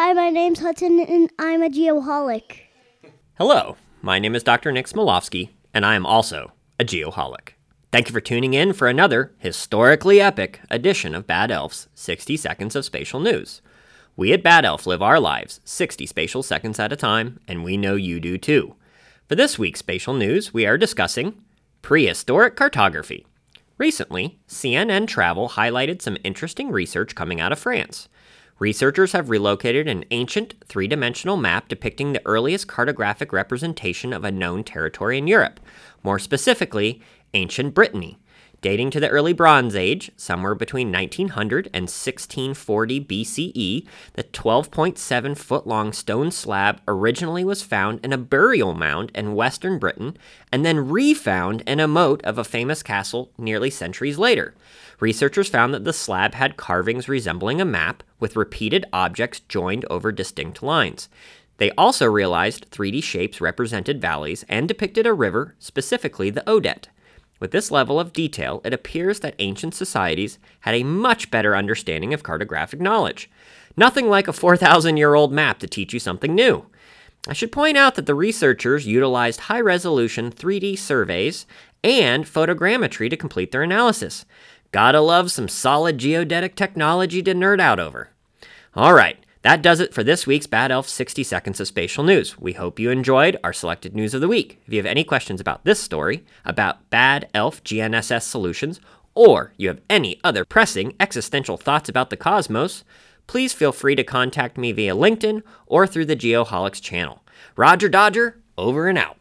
Hi, my name's Hudson, and I'm a geoholic. Hello, my name is Dr. Nick Smolowski, and I am also a geoholic. Thank you for tuning in for another historically epic edition of Bad Elf's 60 Seconds of Spatial News. We at Bad Elf live our lives 60 spatial seconds at a time, and we know you do too. For this week's spatial news, we are discussing prehistoric cartography. Recently, CNN Travel highlighted some interesting research coming out of France. Researchers have relocated an ancient three dimensional map depicting the earliest cartographic representation of a known territory in Europe, more specifically, ancient Brittany. Dating to the early Bronze Age, somewhere between 1900 and 1640 BCE, the 12.7 foot long stone slab originally was found in a burial mound in western Britain and then refound in a moat of a famous castle nearly centuries later. Researchers found that the slab had carvings resembling a map with repeated objects joined over distinct lines. They also realized 3D shapes represented valleys and depicted a river, specifically the Odet. With this level of detail, it appears that ancient societies had a much better understanding of cartographic knowledge. Nothing like a 4,000 year old map to teach you something new. I should point out that the researchers utilized high resolution 3D surveys and photogrammetry to complete their analysis. Gotta love some solid geodetic technology to nerd out over. All right, that does it for this week's Bad Elf 60 Seconds of Spatial News. We hope you enjoyed our selected news of the week. If you have any questions about this story, about Bad Elf GNSS solutions, or you have any other pressing existential thoughts about the cosmos, please feel free to contact me via LinkedIn or through the Geoholics channel. Roger Dodger, over and out.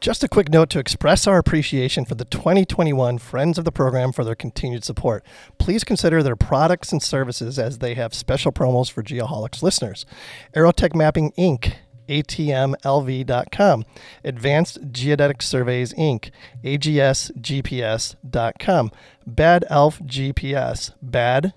Just a quick note to express our appreciation for the 2021 Friends of the Program for their continued support. Please consider their products and services as they have special promos for Geoholics listeners. Aerotech Mapping Inc., atmlv.com, Advanced Geodetic Surveys Inc., agsgps.com, Bad Elf GPS, bad-elf.com,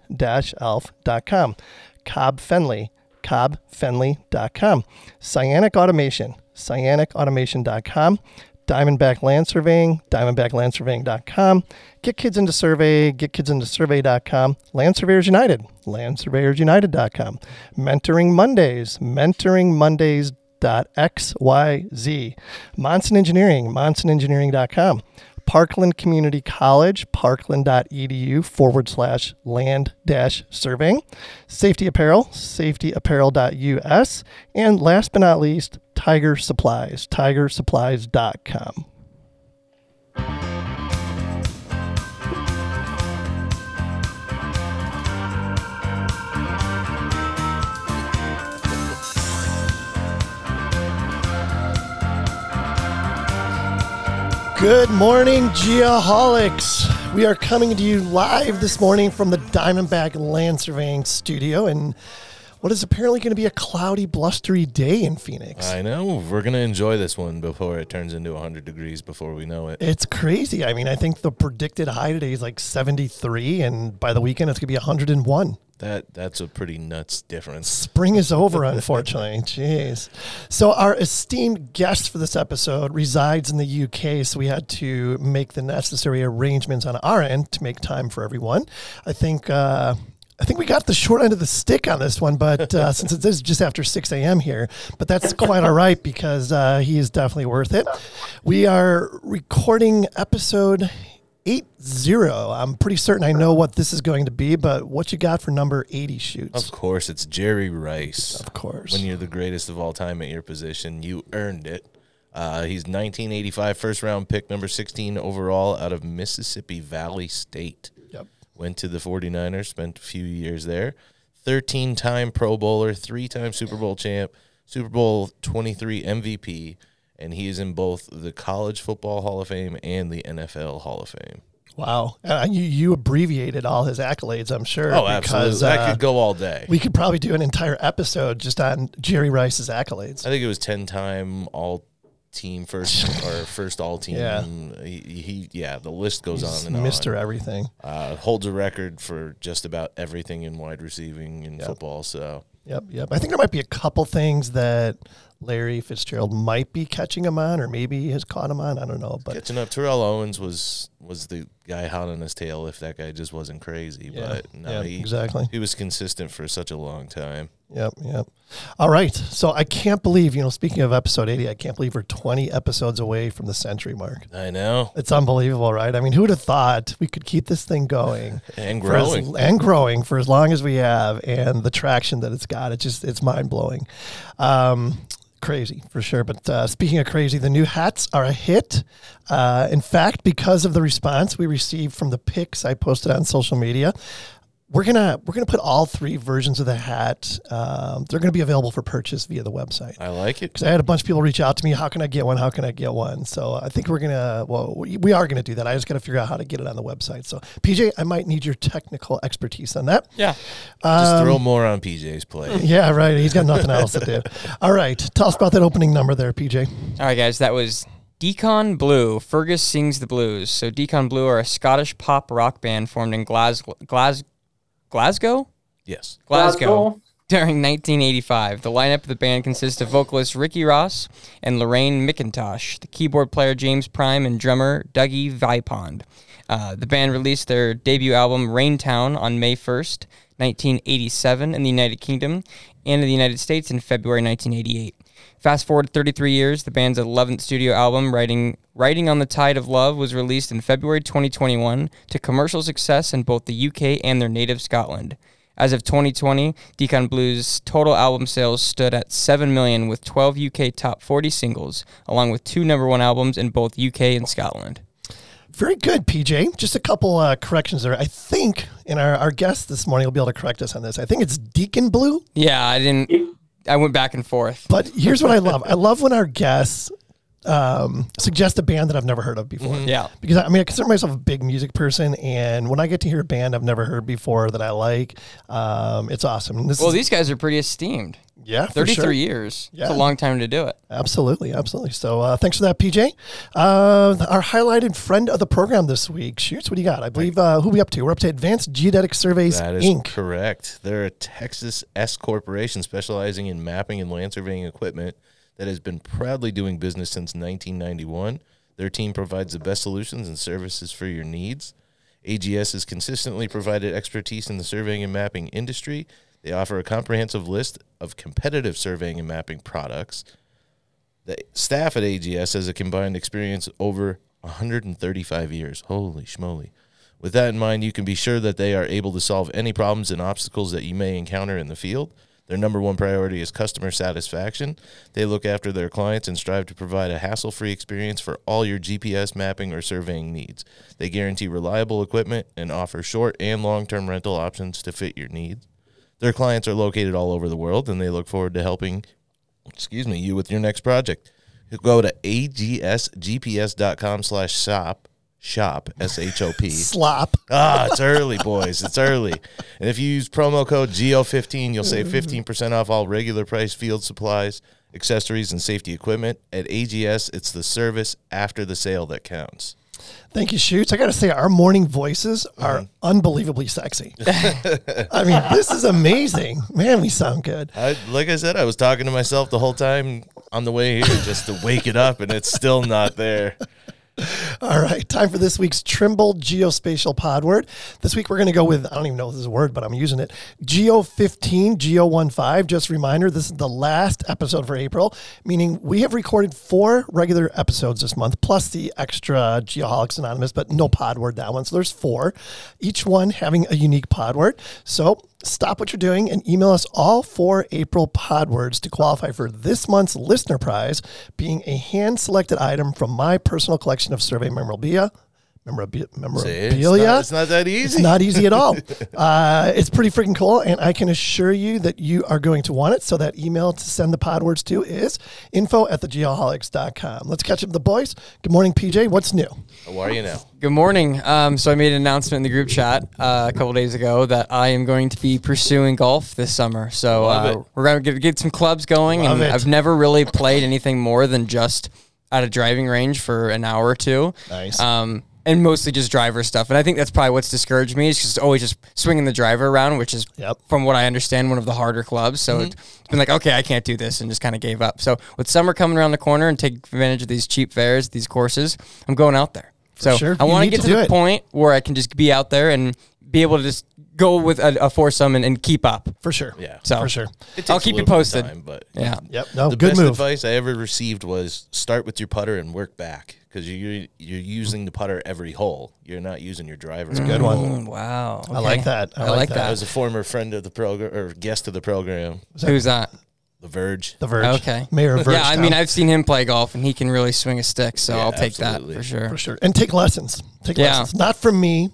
Cobb Fenley, cobbfenley.com, Cyanic Automation, cyanicautomation.com, Diamondback Land Surveying, diamondbacklandsurveying.com, Get Kids Into Survey, getkidsintosurvey.com, Land Surveyors United, landsurveyorsunited.com, Mentoring Mondays, mentoringmondays.xyz, Monson Engineering, monsonengineering.com, Parkland Community College, parkland.edu forward slash land dash surveying, Safety Apparel, safetyapparel.us, and last but not least, Tiger Supplies, tigersupplies.com. Good morning, Geoholics. We are coming to you live this morning from the Diamondback Land Surveying Studio in what is apparently going to be a cloudy, blustery day in Phoenix. I know. We're going to enjoy this one before it turns into 100 degrees before we know it. It's crazy. I mean, I think the predicted high today is like 73, and by the weekend, it's going to be 101. That that's a pretty nuts difference. Spring is over, unfortunately. Jeez. So our esteemed guest for this episode resides in the UK, so we had to make the necessary arrangements on our end to make time for everyone. I think. Uh, I think we got the short end of the stick on this one, but uh, since it is just after 6 a.m. here, but that's quite all right because uh, he is definitely worth it. We are recording episode eight zero. I'm pretty certain I know what this is going to be, but what you got for number 80 shoots? Of course, it's Jerry Rice. Of course. When you're the greatest of all time at your position, you earned it. Uh, he's 1985 first round pick, number 16 overall out of Mississippi Valley State. Went to the 49ers, spent a few years there. 13 time Pro Bowler, three time Super Bowl champ, Super Bowl 23 MVP, and he is in both the College Football Hall of Fame and the NFL Hall of Fame. Wow. Uh, you, you abbreviated all his accolades, I'm sure. Oh, absolutely. because, that uh, could go all day. We could probably do an entire episode just on Jerry Rice's accolades. I think it was 10 time all team first or first all team. Yeah. He, he yeah, the list goes He's on and Mr. on. Everything. Uh, holds a record for just about everything in wide receiving in Yep. football. So Yep, yep. I think there might be a couple things that Larry Fitzgerald might be catching him on, or maybe he has caught him on. I don't know, but catching up, Terrell Owens was was the guy hot on his tail if that guy just wasn't crazy. yeah, But no, yeah, he exactly. he was consistent for such a long time. Yep, yep. All right. So I can't believe, you know, speaking of episode 80, I can't believe we're 20 episodes away from the century mark. I know. It's unbelievable, right? I mean, who would have thought we could keep this thing going And for as- growing. and growing for as long as we have, and the traction that it's got? It just it's mind blowing, um, crazy for sure. But uh, speaking of crazy, the new hats are a hit. Uh, in fact, because of the response we received from the pics I posted on social media. We're gonna we're gonna put all three versions of the hat. Um, they're gonna be available for purchase via the website. I like it. Because I had a bunch of people reach out to me. How can I get one? How can I get one? So I think we're gonna. Well, we, we are gonna do that. I just got to figure out how to get it on the website. So PJ, I might need your technical expertise on that. Yeah. Just Um, throw more on PJ's plate. Yeah, right. He's got nothing else to do. All right, tell us about that opening number there, PJ. All right, guys, that was Decon Blue. Fergus sings the blues. So Decon Blue are a Scottish pop rock band formed in Glasgow, Glas- Glasgow, Yes. Glasgow. During 1985, the lineup of the band consists of vocalist Ricky Ross and Lorraine McIntosh, the keyboard player James Prime, and drummer Dougie Vipond. Uh, the band released their debut album Raintown on May 1st, 1987, in the United Kingdom and in the United States in February 1988. Fast forward 33 years, the band's 11th studio album, Riding, Riding on the Tide of Love, was released in February 2021 to commercial success in both the UK and their native Scotland. As of 2020, Deacon Blues' total album sales stood at 7 million with 12 UK top 40 singles, along with two number one albums in both UK and Scotland. Very good, PJ. Just a couple uh, corrections there. I think, and our, our guest this morning will be able to correct us on this. I think it's Deacon Blue. Yeah, I didn't. I went back and forth. But here's what I love. I love when our guests um, suggest a band that I've never heard of before. Yeah. Because I mean, I consider myself a big music person, and when I get to hear a band I've never heard before that I like, um, it's awesome. This Well, is, these guys are pretty esteemed. yeah, for 33 sure. years. It's Yeah. a long time to do it. Absolutely, absolutely. So uh, thanks for that, PJ. Uh, our highlighted friend of the program this week. Shoots, what do you got? I believe uh, who we up to? We're up to Advanced Geodetic Surveys That is Inc. correct. They're a Texas S corporation specializing in mapping and land surveying equipment that has been proudly doing business since 1991. Their team provides the best solutions and services for your needs. AGS has consistently provided expertise in the surveying and mapping industry. They offer a comprehensive list of competitive surveying and mapping products. The staff at AGS has a combined experience over 135 years. Holy schmoly. With that in mind, you can be sure that they are able to solve any problems and obstacles that you may encounter in the field. Their number one priority is customer satisfaction. They look after their clients and strive to provide a hassle free experience for all your GPS mapping or surveying needs. They guarantee reliable equipment and offer short and long term rental options to fit your needs. Their clients are located all over the world and they look forward to helping excuse me, you with your next project. Go to agsgps.com slash shop, shop, S-H-O-P. Slop. ah, it's early, boys. It's early. And if you use promo code GEO15, you'll save 15% off all regular price field supplies, accessories, and safety equipment. At AGS, it's the service after the sale that counts. Thank you, Shoots. I got to say, our morning voices are Mm-hmm. unbelievably sexy. I mean, this is amazing. Man, we sound good. I, like I said, I was talking to myself the whole time on the way here just to wake it up, and it's still not there. All right, time for this week's Trimble Geospatial Pod word. This week we're going to go with, I don't even know if this is a word, but I'm using it. Geo 15, Geo 15. Just a reminder, this is the last episode for April, meaning we have recorded four regular episodes this month, plus the extra Geoholics Anonymous, but no pod word that one. So there's four, each one having a unique pod word. So stop what you're doing and email us all four April pod words to qualify for this month's listener prize, being a hand selected item from my personal collection of survey memorabilia. Memorabilia. See, it's, not, it's not that It's easy. not easy at all. uh, it's pretty freaking cool, and I can assure you that you are going to want it. So that email to send the pod words to is info at thegeoholics.com. Let's catch up with the boys. Good morning, PJ. What's new? How are you now? Good morning. Um, so I made an announcement in the group chat uh, a couple days ago that I am going to be pursuing golf this summer. So uh, we're going to get, get some clubs going, Love and it. I've never really played anything more than just at a driving range for an hour or two. Nice. Um, and mostly just driver stuff. And I think that's probably what's discouraged me is just always just swinging the driver around, which is, Yep. from what I understand, one of the harder clubs. So mm-hmm. it's been like, okay, I can't do this, and just kind of gave up. So with summer coming around the corner and take advantage of these cheap fares, these courses, I'm going out there. so sure. I want to get to to, the it. point where I can just be out there and be able to just go with a, a foursome and, and keep up. For sure. Yeah. So For sure. I'll keep you little bit of posted. time, but Yeah. Yep. No, the good best move. advice I ever received was start with your putter and work back because you're you're using the putter every hole. You're not using your driver. It's a good one. Mm, wow. I like that. I I, like like that. that. I was a former friend of the program or guest of the program, Who's that? The Verge. The Verge. Okay. Mayor of Verge. yeah, I mean, I've seen him play golf, and he can really swing a stick. So Yeah, I'll take absolutely. that for sure. for sure. And take lessons. Take Yeah. lessons. Not from me.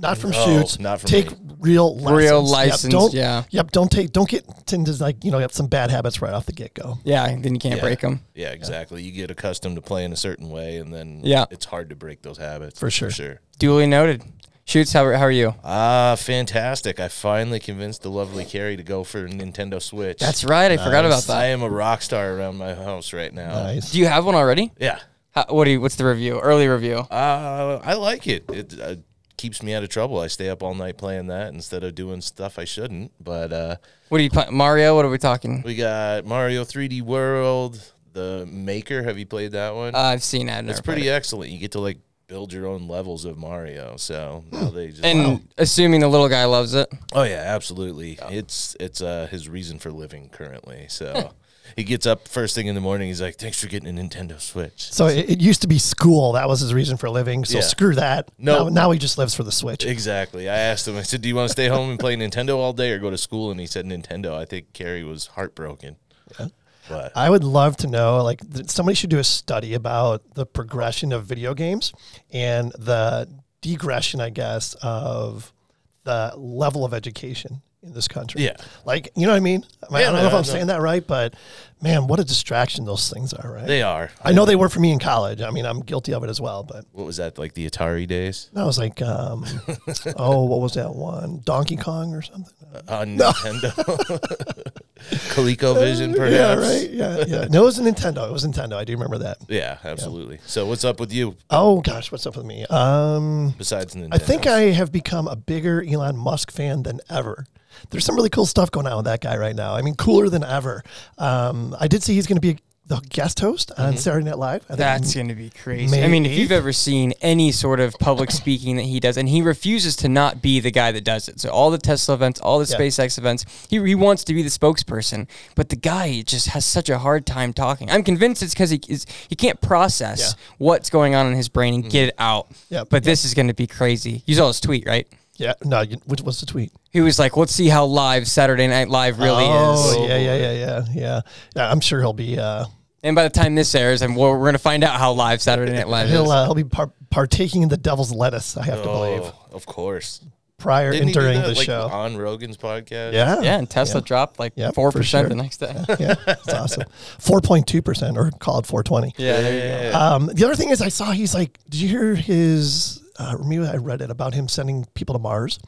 Not from No, shoots. not from take me. real lessons. Real Yep, license, don't, yeah. Yep. Don't take. Don't get into like you know have some bad habits right off the get go. Yeah, then you can't Yeah. break them. Yeah, exactly. You get accustomed to playing a certain way, and then Yeah. it's hard to break those habits. For sure. For sure. Duly noted. Shoots, how, how are you? Ah, fantastic! I finally convinced the lovely Carrie to go for a Nintendo Switch. That's right. I forgot about that. I am a rock star around my house right now. Nice. Do you have one already? Yeah. How, what do you, What's the review? Early review. Uh, I like it. It uh, keeps me out of trouble. I stay up all night playing that instead of doing stuff I shouldn't. But uh, What are you playing? Mario? What are we talking? we got Mario 3D World, the Maker. Have you played that one? Uh, I've seen that. it's pretty excellent. You get to like build your own levels of Mario. So now they just And assuming the little guy loves it. oh yeah, absolutely. It's it's uh, his reason for living currently. So. He gets up first thing in the morning. He's like, "Thanks for getting a Nintendo Switch." So it, it used to be school. That was his reason for living. So Yeah. screw that. No. Now, now he just lives for the Switch. Exactly. I asked him. I said, "Do you want to stay home and play Nintendo all day, or go to school?" And he said, "Nintendo." I think Carrie was heartbroken. But I would love to know, like, th- somebody should do a study about the progression of video games and the degression, I guess, of the level of education in this country. Yeah. Like, you know what I mean? I, mean, I don't know if I'm no. saying that right, but man, what a distraction those things are, right? they are. I know they were for me in college. I mean, I'm guilty of it as well, but What was that like? The Atari days I was like, um, oh, what was that one? Donkey Kong or something? on Nintendo, ColecoVision, perhaps. Yeah, right. Yeah, yeah. No, it was a Nintendo. It was Nintendo. I do remember that. Yeah, absolutely. So, what's up with you Oh gosh, what's up with me? Um, besides Nintendo? I think I have become a bigger Elon Musk fan than ever. There's some really cool stuff going on with that guy right now. I mean, cooler than ever. Um, I did see he's going to be the guest host on Saturday Night Live. I That's going to be crazy. May I mean, if you've ever seen any sort of public speaking that he does, and he refuses to not be the guy that does it. So all the Tesla events, all the Yeah. SpaceX events, he, he wants to be the spokesperson. But the guy just has such a hard time talking. I'm convinced it's because he is he can't process Yeah. Mm. what's going on in his brain and get it out. Yep. But this is going to be crazy. You saw his tweet, right? yeah, no, you, which was the tweet? He was like, "Let's see how live Saturday Night Live really oh, is." yeah, yeah, yeah, yeah, yeah. Yeah, I'm sure he'll be. Uh, And by the time this airs, and we're, we're going to find out how live Saturday Night Live he'll is. uh, he'll be par- partaking in the devil's lettuce. I have to believe Oh, of course. prior Didn't and he do during that, the like, show. on Rogan's podcast? Yeah, yeah, and Tesla Yeah. dropped like Yep, four for percent sure. the next day. yeah, it's awesome. Four point two percent, or call it four twenty. Yeah, there you go. Yeah. Um, the other thing is, I saw he's like, did you hear his? Uh, maybe I read it about him sending people to Mars,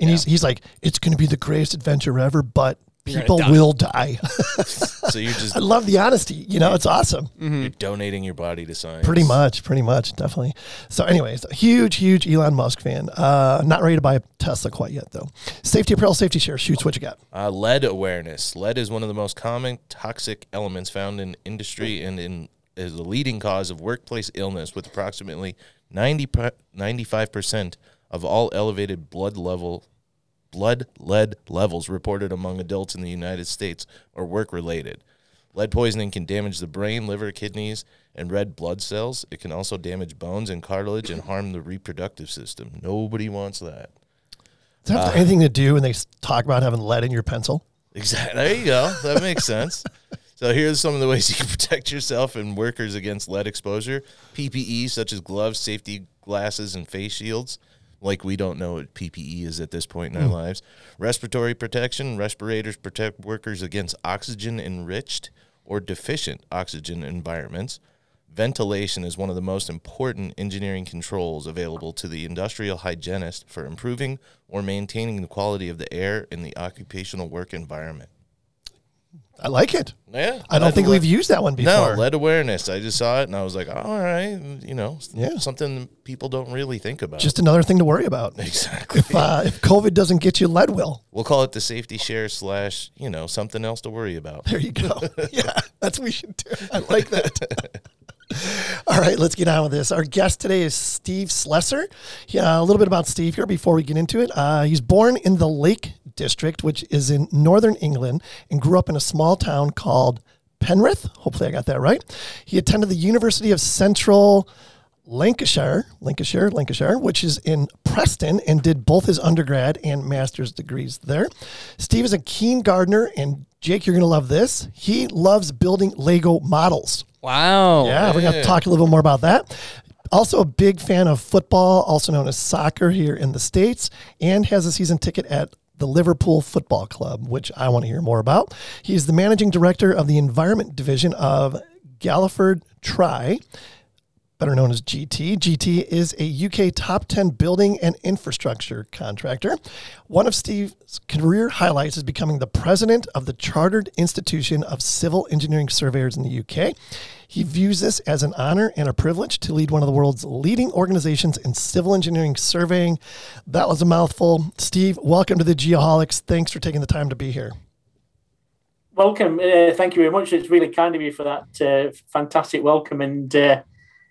and he's he's like, it's going to be the greatest adventure ever, but You're people die." will die. so you're just I love the honesty. You know, it's awesome. you're donating your body to science. Pretty much, pretty much, definitely. So, anyways, a huge, huge Elon Musk fan. Uh, not ready to buy a Tesla quite yet, though. Safety apparel, safety share. Shoots, what you got? Uh, lead awareness. Lead is one of the most common toxic elements found in industry and in is the leading cause of workplace illness, with approximately 95 percent of all elevated blood level blood lead levels reported among adults in the United States are work related. Lead poisoning can damage the brain, liver, kidneys, and red blood cells. It can also damage bones and cartilage and harm the reproductive system. Nobody wants that. Does that have uh, anything to do when they talk about having lead in your pencil? Exactly. There you go. That makes sense. So here's some of the ways you can protect yourself and workers against lead exposure. PPE such as gloves, safety glasses, and face shields. Like we don't know what PPE is at this point in our hmm. lives. Respiratory protection. Respirators protect workers against oxygen enriched or deficient oxygen environments. Ventilation is one of the most important engineering controls available to the industrial hygienist for improving or maintaining the quality of the air in the occupational work environment. I like it. Yeah. I don't think we've used that one No, before. lead awareness. I just saw it and I was like, all right, you know, Yeah. something people don't really think about. Just another thing to worry about. exactly. If, uh, if COVID doesn't get you, lead will. we'll call it the safety share slash, you know, something else to worry about. There you go. yeah, that's what we should do. I like that. All right, let's get on with this. Our guest today is Steve Slessor. Yeah, a little bit about Steve here before we get into it. Uh, he's born in the Lake District, which is in northern England, and grew up in a small town called Penrith. Hopefully, I got that right. He attended the University of Central Lancashire, Lancashire, Lancashire, which is in Preston, and did both his undergrad and master's degrees there. Steve is a keen gardener, and Jake, you're going to love this. He loves building Lego models. Wow. Yeah, we're going to talk a little bit more about that. Also, a big fan of football, also known as soccer here in the States, and has a season ticket at the Liverpool Football Club, which I want to hear more about. He's the managing director of the environment division of Galliford Try, better known as GT. GT is a UK top 10 building and infrastructure contractor. One of Steve's career highlights is becoming the president of the Chartered Institution of Civil Engineering Surveyors in the UK. He views this as an honor and a privilege to lead one of the world's leading organizations in civil engineering surveying. That was a mouthful. Steve, welcome to the Geoholics. Thanks for taking the time to be here. Welcome. Uh, thank you very much. It's really kind of you for that uh, fantastic welcome. And uh,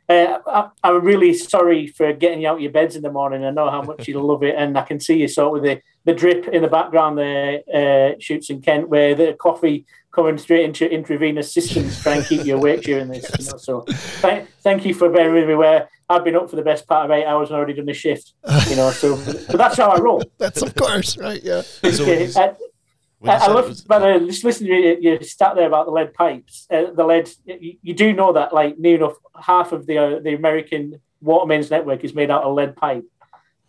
uh, I, am really sorry for getting you out of your beds in the morning. I know how much you love it, and I can see you sort of with the, the drip in the background there, uh, shoots in Kent, where the coffee coming straight into intravenous systems to try and keep you awake during this. You know? So th- thank you for bearing with me. Where I've been up for the best part of eight hours and already done the shift. You know, so but that's how I roll. That's of course right. Yeah. So, I, I love, but uh, just listening to you, you stat there about the lead pipes. Uh, the lead, you, you, do know that like near enough half of the uh, the American water mains network is made out of lead pipe.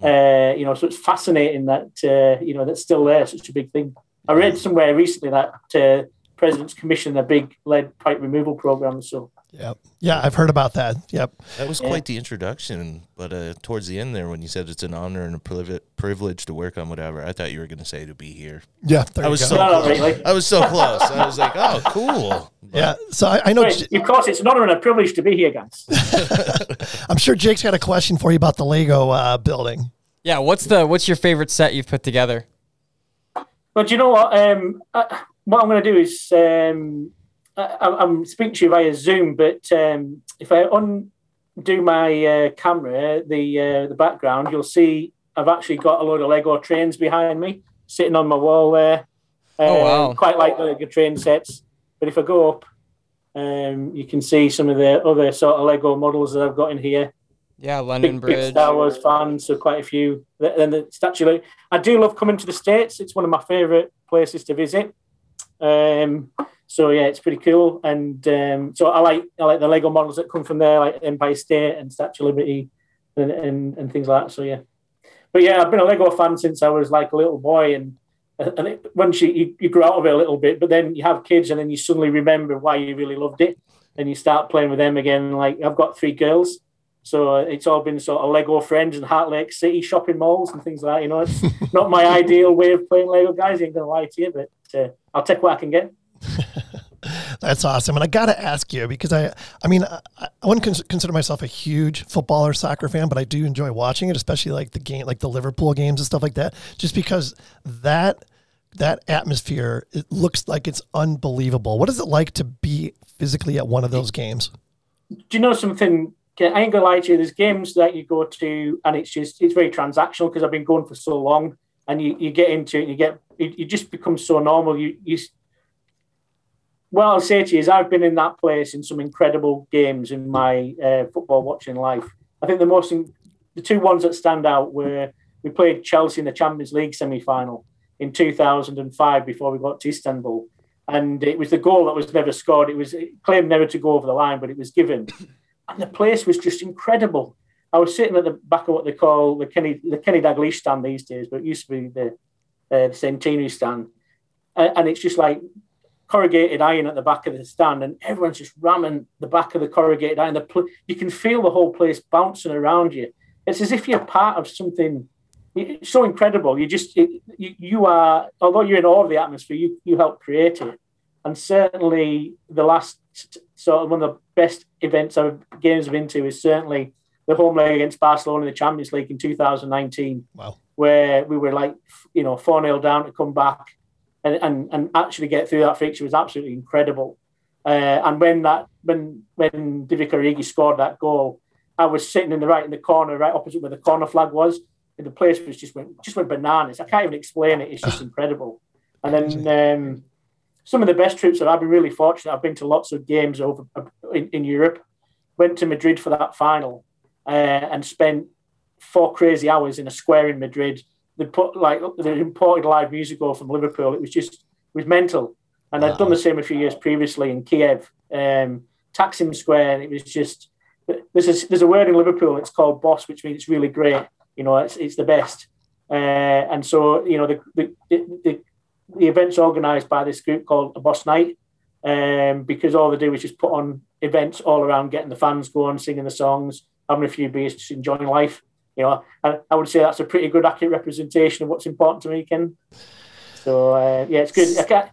Hmm. Uh, you know, so it's fascinating that uh, you know that's still there, such a big thing. I read somewhere recently that uh, president's commissioned a big lead pipe removal program. So Yep. Yeah, I've heard about that. Yep. That was quite the introduction, but uh, towards the end there, when you said it's an honor and a privilege to work on whatever, I thought you were going to say to be here. Yeah, I was so no, close. Really. I was so close. I was like, oh, cool. But, yeah. So I, I know. Wait, of course, it's an honor and a privilege to be here, guys. I'm sure Jake's got a question for you about the Lego uh, building. Yeah. What's the What's your favorite set you've put together? But you know what? Um, I, what I'm going to do is um, I, am speaking to you via Zoom, but um, if I undo my uh, camera, the uh, the background, you'll see I've actually got a load of Lego trains behind me sitting on my wall there. Um, oh wow! Quite like the Lego train sets. But if I go up, um, you can see some of the other sort of Lego models that I've got in here. Yeah, London big, Bridge. Big Star Wars fans, so quite a few. And the statue. I do love coming to the states. It's one of my favourite places to visit. Um, so yeah, it's pretty cool. And um, so I like I like the Lego models that come from there, like Empire State and Statue of Liberty, and, and, and things like that. So yeah, but yeah, I've been a Lego fan since I was like a little boy, and and it, once you, you, you grow out of it a little bit, but then you have kids, and then you suddenly remember why you really loved it, and you start playing with them again. Like I've got three girls. So uh, it's all been sort of Lego friends and Heart Lake City shopping malls and things like that. You know, it's not my ideal way of playing Lego, guys. I ain't gonna lie to you, but uh, I'll take what I can get. That's awesome. And I got to ask you because I, I mean, I, I wouldn't consider myself a huge football or soccer fan, but I do enjoy watching it, especially like the game, like the Liverpool games and stuff like that, just because that, that atmosphere, it looks like it's unbelievable. What is it like to be physically at one of those games? Do you know something? I ain't gonna lie to you. There's games that you go to, and it's just it's very transactional because I've been going for so long, and you, you get into it, you get it, it just become so normal. You you what I'll say to you is I've been in that place in some incredible games in my uh, football watching life. I think the most, in, the two ones that stand out were we played Chelsea in the Champions League semi final in 2005 before we got to Istanbul. And it was the goal that was never scored. It was it claimed never to go over the line, but it was given. And the place was just incredible. I was sitting at the back of what they call the Kenny the Kenny Dalglish stand these days, but it used to be the, uh, the Centenary stand. And, and it's just like corrugated iron at the back of the stand, and everyone's just ramming the back of the corrugated iron. The pl- you can feel the whole place bouncing around you. It's as if you're part of something it's so incredible. You just it, you, you are, although you're in awe of the atmosphere, you you help create it. And certainly, the last sort of one of the best events I've games I've been to is certainly the home leg against Barcelona in the Champions League in 2019. Wow. Where we were like, you know, 4 0 down to come back and, and, and actually get through that fixture was absolutely incredible. Uh, and when that when when Divock Origi scored that goal, I was sitting in the right in the corner, right opposite where the corner flag was, and the place was just went just went bananas. I can't even explain it. It's just incredible. And then um, some of the best trips that I've been really fortunate. I've been to lots of games over in, in Europe. Went to Madrid for that final uh, and spent four crazy hours in a square in Madrid. They put like they imported live music over from Liverpool. It was just it was mental. And wow. I'd done the same a few years previously in Kiev, um, Taksim Square, and it was just there's a, there's a word in Liverpool. It's called boss, which means it's really great. You know, it's it's the best. Uh, and so you know the the, the the event's organised by this group called a Boss Night, um, because all they do is just put on events all around, getting the fans going, singing the songs, having a few beers, just enjoying life. You know, I, I would say that's a pretty good, accurate representation of what's important to me, Ken. So uh, yeah, it's good.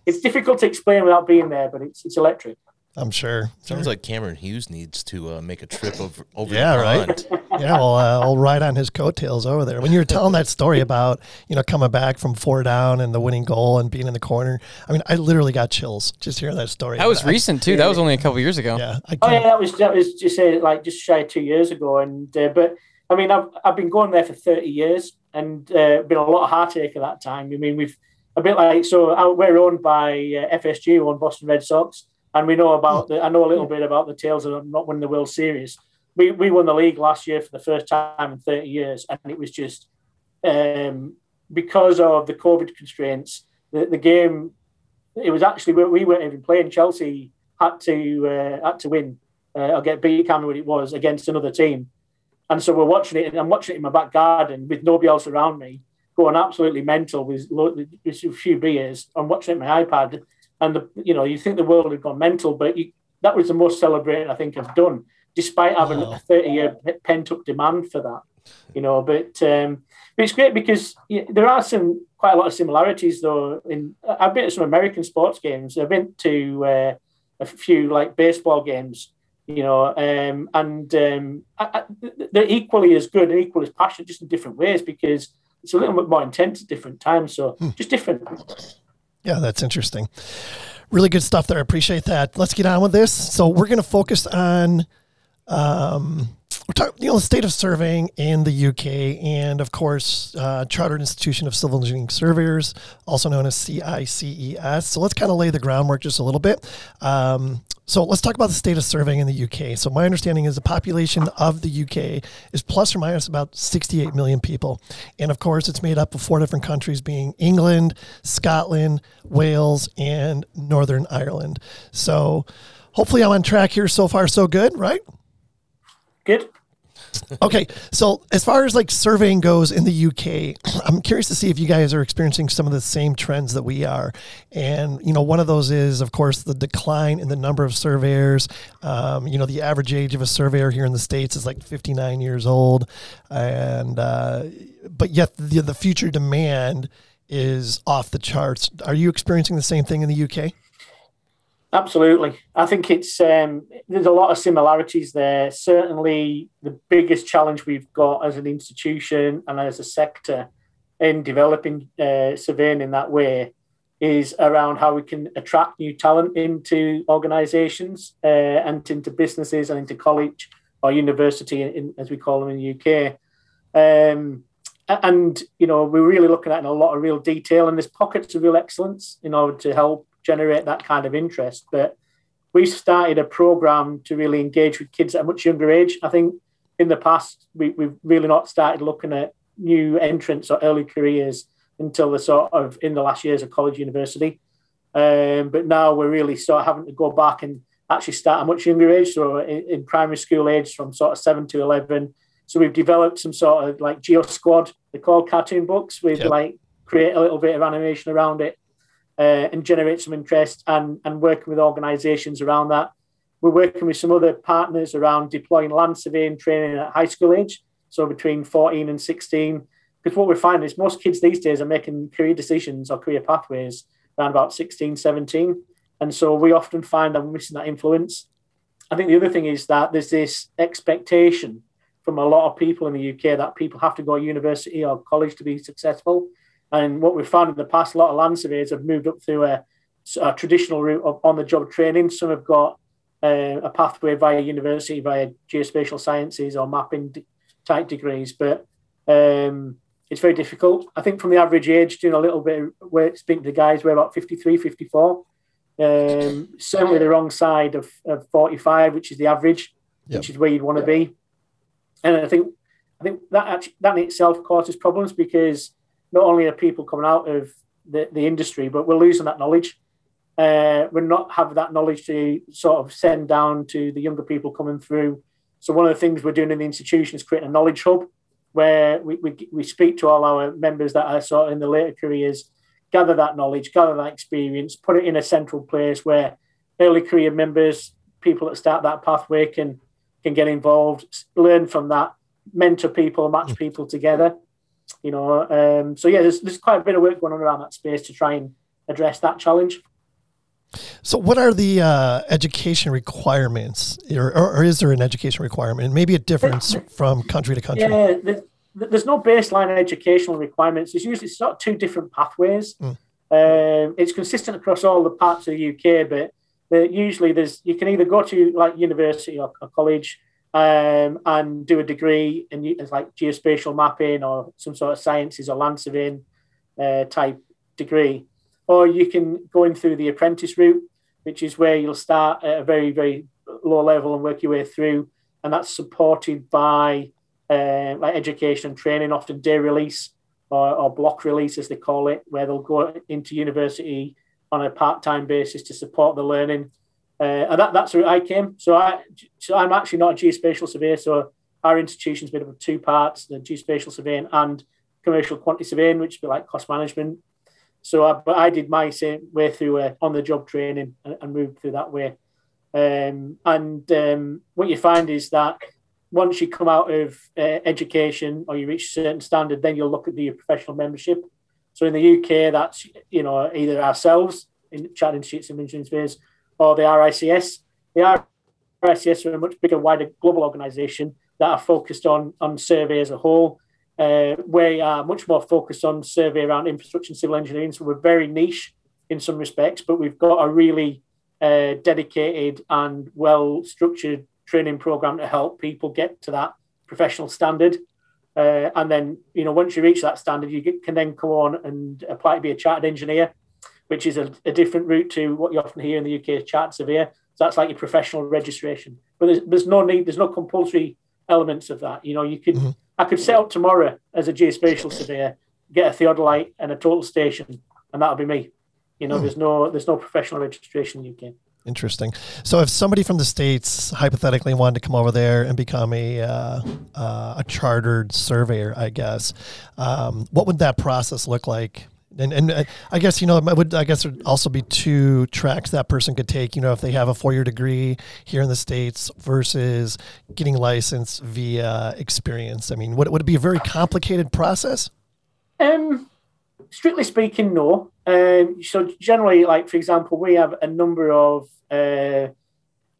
it's difficult to explain without being there, but it's it's electric. I'm sure. Sounds like Cameron Hughes needs to uh, make a trip over over. yeah, right. yeah, well, uh, I'll ride on his coattails over there. When you were telling that story about you know coming back from four down and the winning goal and being in the corner, I mean, I literally got chills just hearing that story. That was I, recent too. That was only a couple years ago. Yeah. oh yeah, that was that was just uh, like just shy of two years ago, and uh, but I mean, I've I've been going there for thirty years, and uh, been a lot of heartache at that time. I mean, we've a bit like so we're owned by uh, FSG, owned Boston Red Sox and we know about the. I know a little bit about the tales of not winning the World Series. We we won the league last year for the first time in 30 years, and it was just um, because of the COVID constraints. The, the game, it was actually we weren't even playing. Chelsea had to uh, had to win uh, or get beat. I what it was against another team, and so we're watching it. And I'm watching it in my back garden with nobody else around me, going absolutely mental with, with a few beers. I'm watching it on my iPad and the, you know you think the world had gone mental, but you, that was the most celebrated I think I've done, despite having wow. a thirty-year pent-up demand for that. You know, but um, but it's great because there are some quite a lot of similarities though. In I've been to some American sports games. I've been to uh, a few like baseball games. You know, um, and um, I, I, they're equally as good and equally as passionate, just in different ways because it's a little bit more intense at different times. So hmm. just different. Yeah, that's interesting. Really good stuff there. I appreciate that. Let's get on with this. So we're going to focus on, um, we're talking, you know, the state of surveying in the UK, and of course, uh, Chartered Institution of Civil Engineering Surveyors, also known as CICES. So let's kind of lay the groundwork just a little bit. Um, so let's talk about the state of surveying in the UK. So my understanding is the population of the UK is plus or minus about 68 million people. And of course, it's made up of four different countries being England, Scotland, Wales, and Northern Ireland. So hopefully I'm on track here so far so good, right? Good okay, so as far as like surveying goes in the UK, I'm curious to see if you guys are experiencing some of the same trends that we are. And you know, one of those is, of course, the decline in the number of surveyors. Um, you know, the average age of a surveyor here in the states is like 59 years old, and uh, but yet the the future demand is off the charts. Are you experiencing the same thing in the UK? Absolutely. I think it's um, there's a lot of similarities there. Certainly, the biggest challenge we've got as an institution and as a sector in developing uh, surveying in that way is around how we can attract new talent into organisations uh, and into businesses and into college or university, in, as we call them in the UK. Um, and you know, we're really looking at in a lot of real detail, and there's pockets of real excellence in order to help generate that kind of interest. But we started a program to really engage with kids at a much younger age. I think in the past, we, we've really not started looking at new entrants or early careers until the sort of in the last years of college university. Um, but now we're really sort of having to go back and actually start at a much younger age. So in, in, primary school age, from sort of seven to 11. So we've developed some sort of like Geo Squad, they're called cartoon books. We've yep. like create a little bit of animation around it uh, and generate some interest and, and working with organisations around that. We're working with some other partners around deploying land surveying training at high school age, so between 14 and 16. Because what we're finding is most kids these days are making career decisions or career pathways around about 16, 17. And so we often find that we're missing that influence. I think the other thing is that there's this expectation from a lot of people in the UK that people have to go to university or college to be successful. And what we've found in the past, a lot of land surveyors have moved up through a, a traditional route of on the job training. Some have got uh, a pathway via university, via geospatial sciences or mapping type degrees, but um, it's very difficult. I think from the average age, doing a little bit of work, speaking to the guys, we're about 53, 54. Um, certainly the wrong side of, of 45, which is the average, Yep. which is where you'd want to be. And I think I think that actually, that in itself causes problems because not only are people coming out of the, the industry, but we're losing that knowledge. Uh, we're not having that knowledge to sort of send down to the younger people coming through. So one of the things we're doing in the institution is creating a knowledge hub where we, we, we speak to all our members that are sort of in the later careers, gather that knowledge, gather that experience, put it in a central place where early career members, people that start that pathway can can get involved, learn from that, mentor people, match people together. You know, um, so yeah, there's, there's quite a bit of work going on around that space to try and address that challenge. So, what are the uh, education requirements, or, or, is there an education requirement? Maybe a difference from country to country. Yeah, there's, there's no baseline educational requirements. It's usually sort of two different pathways. Mm. Um, it's consistent across all the parts of the UK, but uh, usually there's you can either go to like university or, or college um, and do a degree in it's like geospatial mapping or some sort of sciences or land surveying uh, type degree, or you can go in through the apprentice route, which is where you'll start at a very very low level and work your way through, and that's supported by uh, like education and training, often day release or, or block release as they call it, where they'll go into university on a part-time basis to support the learning. Uh, and that, that's where I came. So I, so I'm actually not a geospatial surveyor. So our institution's made up of two parts: the geospatial surveying and commercial quantity surveying, which would be like cost management. So, I, but I did my same way through uh, on-the-job training and, and, moved through that way. Um, and um, what you find is that once you come out of uh, education or you reach a certain standard, then you'll look at the professional membership. So in the UK, that's you know either ourselves in Chartered Institutes of Engineering Surveyors or the RICS. The RICS are a much bigger, wider global organisation that are focused on on survey as a whole. Uh, we are much more focused on survey around infrastructure and civil engineering, so we're very niche in some respects, but we've got a really uh, dedicated and well structured training program to help people get to that professional standard. Uh, and then, you know, once you reach that standard, you get, can then go on and apply to be a chartered engineer, which is a, a, different route to what you often hear in the UK as chartered surveyor. So that's like your professional registration. But there's, there's no need, there's no compulsory elements of that. You know, you could, mm-hmm. I could set up tomorrow as a geospatial surveyor, get a theodolite and a total station, and that'll be me. You know, mm. there's no, there's no professional registration in the UK. Interesting. So, if somebody from the states hypothetically wanted to come over there and become a uh, uh, a chartered surveyor, I guess, um, what would that process look like? And, and uh, I guess you know it would I guess there'd also be two tracks that person could take. You know, if they have a four year degree here in the states versus getting licensed via experience. I mean, would would it be a very complicated process? Um, strictly speaking, no. Um, so generally, like for example, we have a number of uh,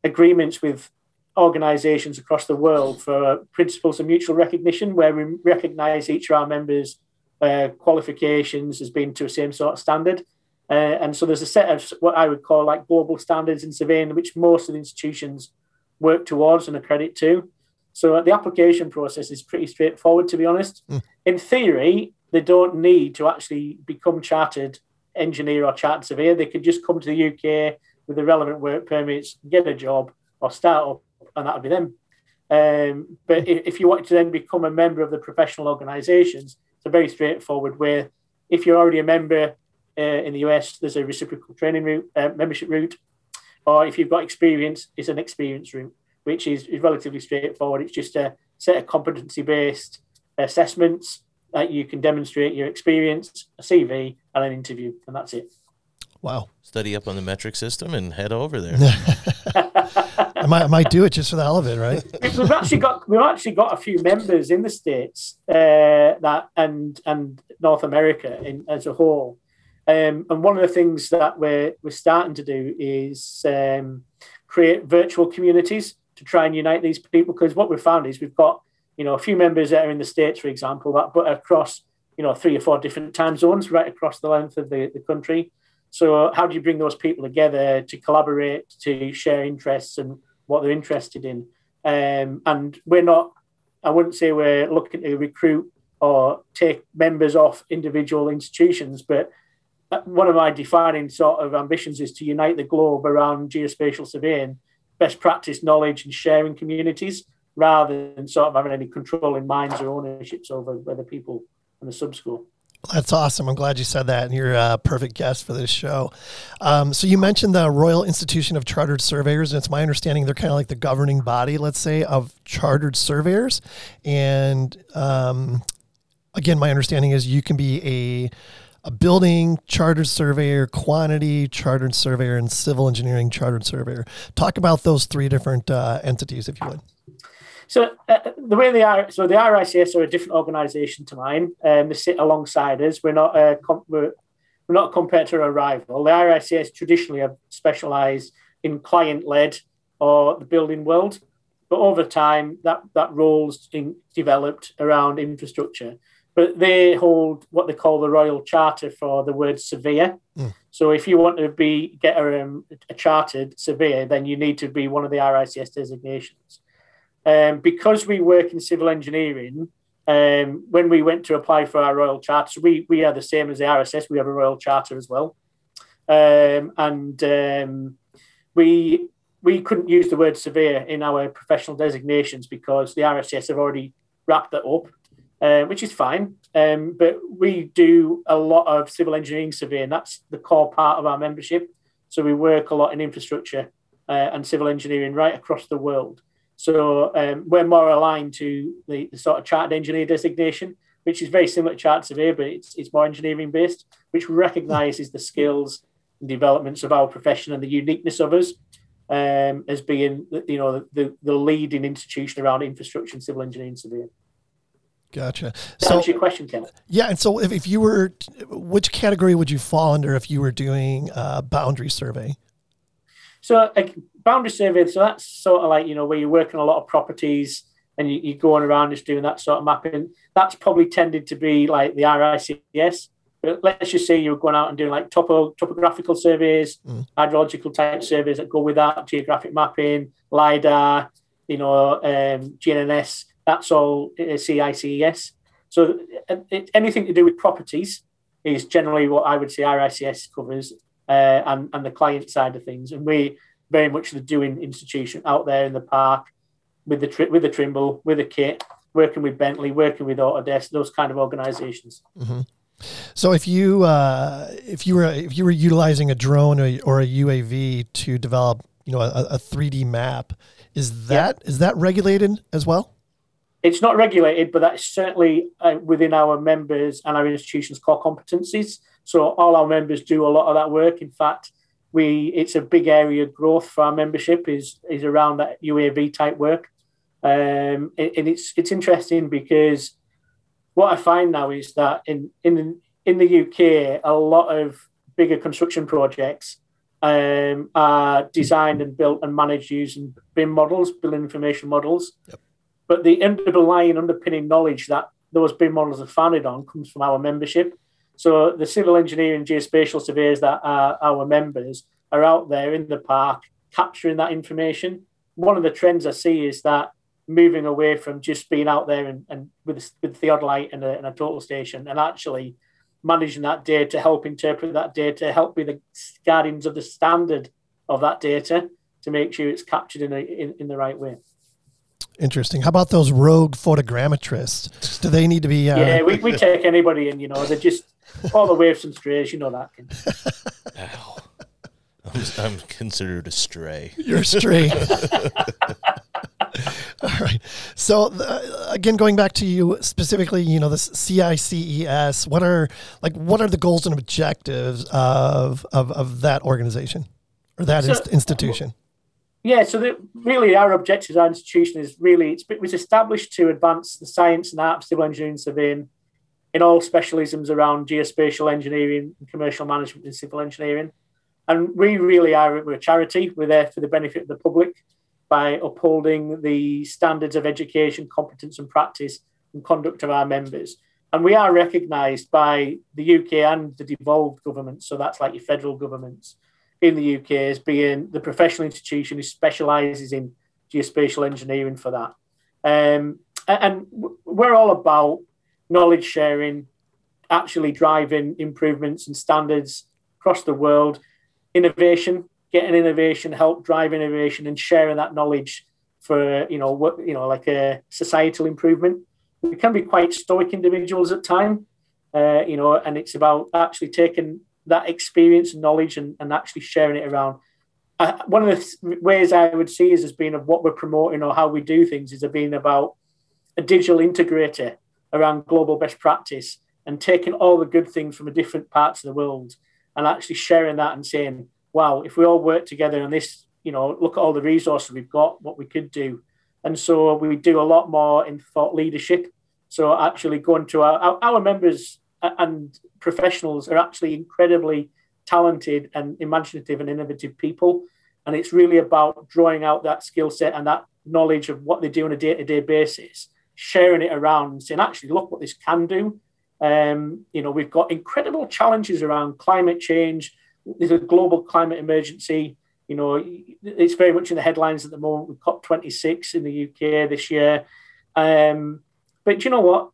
agreements with organisations across the world for principles of mutual recognition, where we recognise each of our members' uh, qualifications has been to a same sort of standard. Uh, and so there's a set of what I would call like global standards in surveying, which most of the institutions work towards and accredit to. So the application process is pretty straightforward, to be honest. Mm. In theory, they don't need to actually become chartered engineer or chartered surveyor. They could just come to the UK with the relevant work permits, get a job, or start up, and that would be them. Um, but if you want to then become a member of the professional organisations, it's a very straightforward way. If you're already a member uh, in the US, there's a reciprocal training route, uh, membership route, or if you've got experience, it's an experience route, which is, is relatively straightforward. It's just a set of competency-based assessments that you can demonstrate your experience, a CV, and an interview, and that's it. Wow. Study up on the metric system and head over there. I might, I might do it just for the hell of it, right? We've actually got we've actually got a few members in the states uh, that and and North America in, as a whole. Um, and one of the things that we're we're starting to do is um, create virtual communities to try and unite these people. Because what we've found is we've got you know a few members that are in the states, for example, that but across you know three or four different time zones right across the length of the, the country. So how do you bring those people together to collaborate, to share interests and what they're interested in? Um, and we're not, I wouldn't say we're looking to recruit or take members off individual institutions, but uh, one of my defining sort of ambitions is to unite the globe around geospatial surveying, best practice knowledge and sharing communities rather than sort of having any controlling minds or ownerships over whether people in the sub school. That's awesome. I'm glad you said that, and you're a perfect guest for this show. Um, so you mentioned the Royal Institution of Chartered Surveyors, and it's my understanding they're kind of like the governing body, let's say, of chartered surveyors. And um, again, my understanding is you can be a a building chartered surveyor, quantity chartered surveyor, and civil engineering chartered surveyor. Talk about those three different uh, entities, if you would. So uh, the way they are, so the RICS are a different organisation to mine. Um, they sit alongside us. We're not a com- we're, we're not a competitor or rival. The RICS traditionally have specialised in client-led or the building world, but over time that that role's in, developed around infrastructure. But they hold what they call the Royal Charter for the word surveyor. Mm. So if you want to be get a, um, a chartered surveyor, then you need to be one of the RICS designations. Um, because we work in civil engineering, um, when we went to apply for our royal charter, we we are the same as the RICS. We have a royal charter as well, um, and um, we we couldn't use the word surveyor in our professional designations because the RICS have already wrapped that up, uh, which is fine. Um, but we do a lot of civil engineering surveying. That's the core part of our membership. So we work a lot in infrastructure uh, and civil engineering right across the world. So um, we're more aligned to the, the, sort of chartered engineer designation, which is very similar to chartered surveyor, but it's, it's more engineering based, which recognises the skills and developments of our profession and the uniqueness of us um, as being, you know, the, the leading institution around infrastructure and civil engineering surveying. Gotcha. so, your question, Ken. Yeah, and so if, if you were, which category would you fall under if you were doing a boundary survey? So boundary survey, so that's sort of like, you know, where you're working a lot of properties and you, are going around just doing that sort of mapping. That's probably tended to be like the RICS. But let's just say you're going out and doing like topo, topographical surveys, mm. hydrological type surveys that go with that, geographic mapping, LIDAR, you know, um, GNSS, that's all CICES. So it, anything to do with properties is generally what I would say RICS covers uh, and, and the client side of things. And we very much the doing institution out there in the park with the tri- with the Trimble, with the kit, working with Bentley, working with Autodesk, those kind of organizations. Mm-hmm. So if you uh, if you were if you were utilizing a drone or, or a UAV to develop you know a, 3D map, is that is that regulated as well? It's not regulated, but that's certainly uh, within our members and our institutions' core competencies. So all our members do a lot of that work. In fact, we it's a big area of growth for our membership is is around that UAV type work. Um, and it's it's interesting because what I find now is that in in in the UK, a lot of bigger construction projects um, are designed and built and managed using BIM models, building information models. Yep. But the underlying underpinning knowledge that those BIM models are founded on comes from our membership. So the civil engineering geospatial surveyors that are our members are out there in the park capturing that information. One of the trends I see is that moving away from just being out there and, and with with theodolite and a, and a total station and actually managing that data, to help interpret that data, help be the guardians of the standard of that data to make sure it's captured in, a, in, in the right way. Interesting. How about those rogue photogrammetrists? Do they need to be? Uh... Yeah, we, we take anybody in. You know, they're just all the waves and strays. You know that. I'm, I'm considered a stray. You're a stray. All right. So uh, again, going back to you specifically, you know, the CICES. What are like what are the goals and objectives of of, of that organization or that so, inst- institution? Yeah, so the, really our objective as our institution is really it's, it was established to advance the science and art of civil engineering surveying in all specialisms around geospatial engineering and commercial management and civil engineering. And we really are we're a charity. We're there for the benefit of the public by upholding the standards of education, competence, and practice and conduct of our members. and we are recognised by the UK and the devolved governments. So that's like your federal governments in the UK as being the professional institution who specialises in geospatial engineering for that. Um, and we're all about knowledge sharing, actually driving improvements and standards across the world, innovation, getting innovation, help drive innovation, and sharing that knowledge for you know what you know like a societal improvement. We can be quite stoic individuals at time, uh, you know, and it's about actually taking that experience and knowledge and, and actually sharing it around. Uh, one of the ways I would see is as being of what we're promoting or how we do things is being about a digital integrator around global best practice and taking all the good things from different parts of the world and actually sharing that and saying, wow, if we all work together on this, you know, look at all the resources we've got, what we could do. And so we do a lot more in thought leadership. So actually going to our, our, our members and professionals are actually incredibly talented and imaginative and innovative people. And it's really about drawing out that skill set and that knowledge of what they do on a day to day basis sharing it around and saying, actually, look what this can do. Um, you know, we've got incredible challenges around climate change. There's a global climate emergency. You know, it's very much in the headlines at the moment with COP26 in the UK this year. Um, but you know what?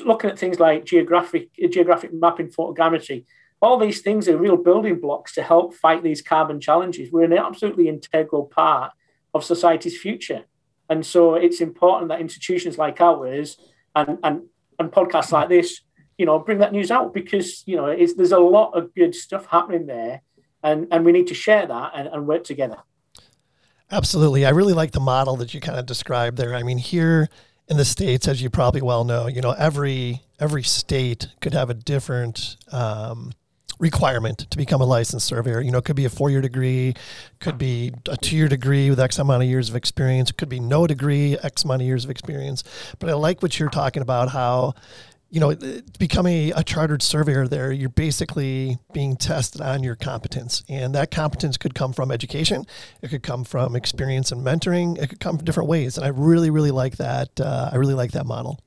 Looking at things like geographic geographic mapping, photogrammetry, all these things are real building blocks to help fight these carbon challenges. We're an absolutely integral part of society's future. And so it's important that institutions like ours and, and, and podcasts like this, you know, bring that news out because, you know, it's, there's a lot of good stuff happening there and, and we need to share that and, and work together. Absolutely. I really like the model that you kind of described there. I mean, here in the states, as you probably well know, you know every every state could have a different um, requirement to become a licensed surveyor. You know, it could be a four year degree, could be a two year degree with X amount of years of experience, it could be no degree, X amount of years of experience. But I like what you're talking about how you know, becoming a, chartered surveyor there, you're basically being tested on your competence. And that competence could come from education, it could come from experience and mentoring, it could come from different ways. And I really, really like that. Uh, I really like that model.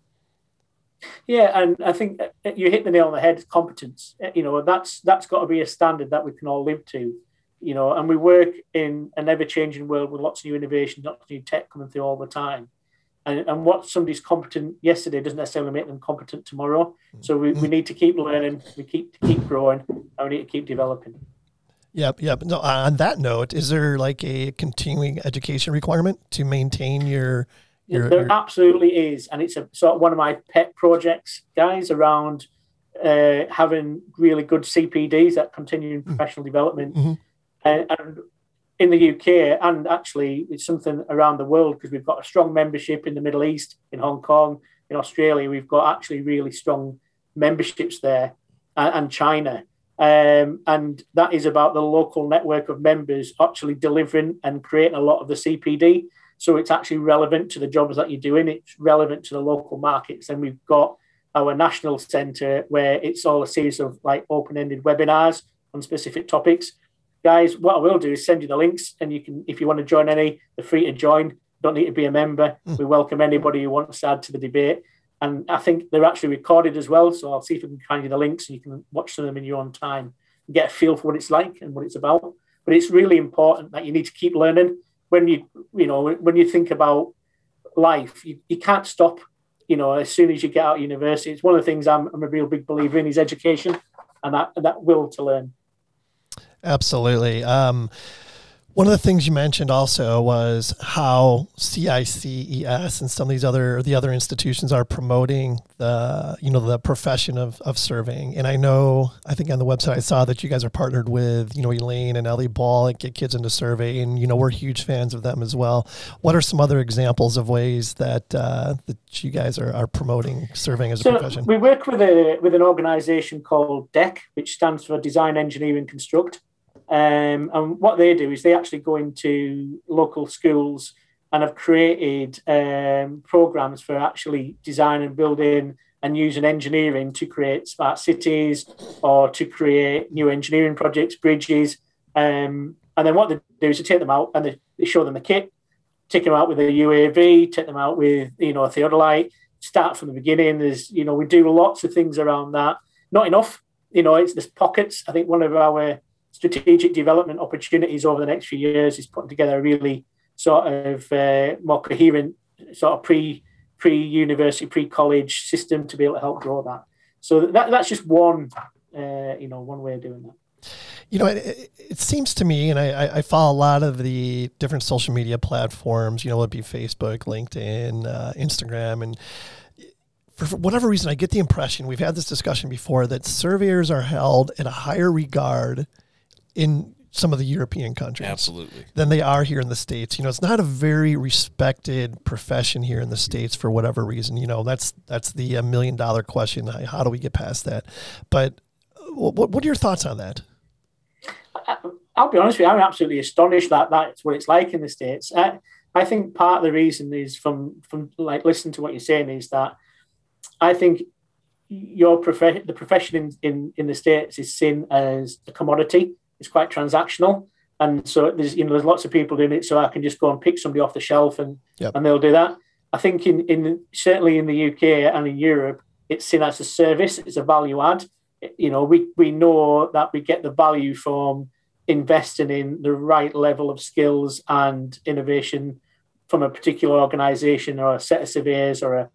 Yeah, and I think uh, you hit the nail on the head. Competence, uh, you know, that's that's got to be a standard that we can all live to, you know. And we work in an ever-changing world with lots of new innovation, lots of new tech coming through all the time. And, and what somebody's competent yesterday doesn't necessarily make them competent tomorrow. So we, we need to keep learning, we keep keep growing, and we need to keep developing. Yep, yep. No, on that note, is there like a continuing education requirement to maintain your you're, there you're... absolutely is, and it's a sort of one of my pet projects, guys, around uh, having really good CPDs, that continuing mm-hmm. professional development, mm-hmm. and, and in the UK, and actually it's something around the world because we've got a strong membership in the Middle East, in Hong Kong, in Australia. We've got actually really strong memberships there, uh, and China. Um, and that is about the local network of members actually delivering and creating a lot of the CPD. So it's actually relevant to the jobs that you're doing. It's relevant to the local markets. And we've got our national centre where it's all a series of like open-ended webinars on specific topics. Guys, what I will do is send you the links, and you can, if you want to join any, they're free to join. Don't need to be a member. Mm. We welcome anybody who wants to add to the debate. And I think they're actually recorded as well. So I'll see if I can find you the links and you can watch them in your own time and get a feel for what it's like and what it's about. But it's really important that you need to keep learning when you you know when you think about life, you, you can't stop. You know, as soon as you get out of university, it's one of the things I'm, I'm a real big believer in is education and that and that will to learn. Absolutely. Um, one of the things you mentioned also was how CICES and some of these other the other institutions are promoting the you know the profession of, of surveying. And I know I think on the website I saw that you guys are partnered with you know Elaine and Ellie Ball at Get Kids into Survey, and you know we're huge fans of them as well. What are some other examples of ways that uh, that you guys are, are promoting serving as a so profession? We work with a with an organisation called DEC, which stands for Design Engineering Construct um, and what they do is they actually go into local schools and have created um, programs for actually design and building, and using engineering to create smart cities or to create new engineering projects, bridges. Um, and then what they do is they take them out and they, they show them the kit, take them out with a UAV, take them out with you know a theodolite, start from the beginning. There's, you know, we do lots of things around that. Not enough, you know, it's there's pockets. I think one of our strategic development opportunities over the next few years is putting together a really sort of uh, more coherent sort of pre pre university pre college system to be able to help grow that. So that, that's just one uh, you know one way of doing that. You know, it, it seems to me, and I, I, follow a lot of the different social media platforms. You know, it'd be Facebook, LinkedIn, uh, Instagram, and for whatever reason, I get the impression we've had this discussion before that surveyors are held in a higher regard in some of the European countries. Absolutely. Than they are here in the States. You know, it's not a very respected profession here in the States for whatever reason. You know, that's that's the uh, million dollar question. How do we get past that? But uh, what, what are your thoughts on that? I'll be honest with you, I'm absolutely astonished that that's what it's like in the States. I, I think part of the reason is from from like listening to what you're saying is that I think your prof- the profession in, in, in the States is seen as a commodity it's quite transactional. And so there's you know there's lots of people doing it, so I can just go and pick somebody off the shelf and yep. and they'll do that. I think in in certainly in the UK and in Europe, it's seen as a service, it's a value add. You know, we we know that we get the value from investing in the right level of skills and innovation from a particular organization or a set of surveys or a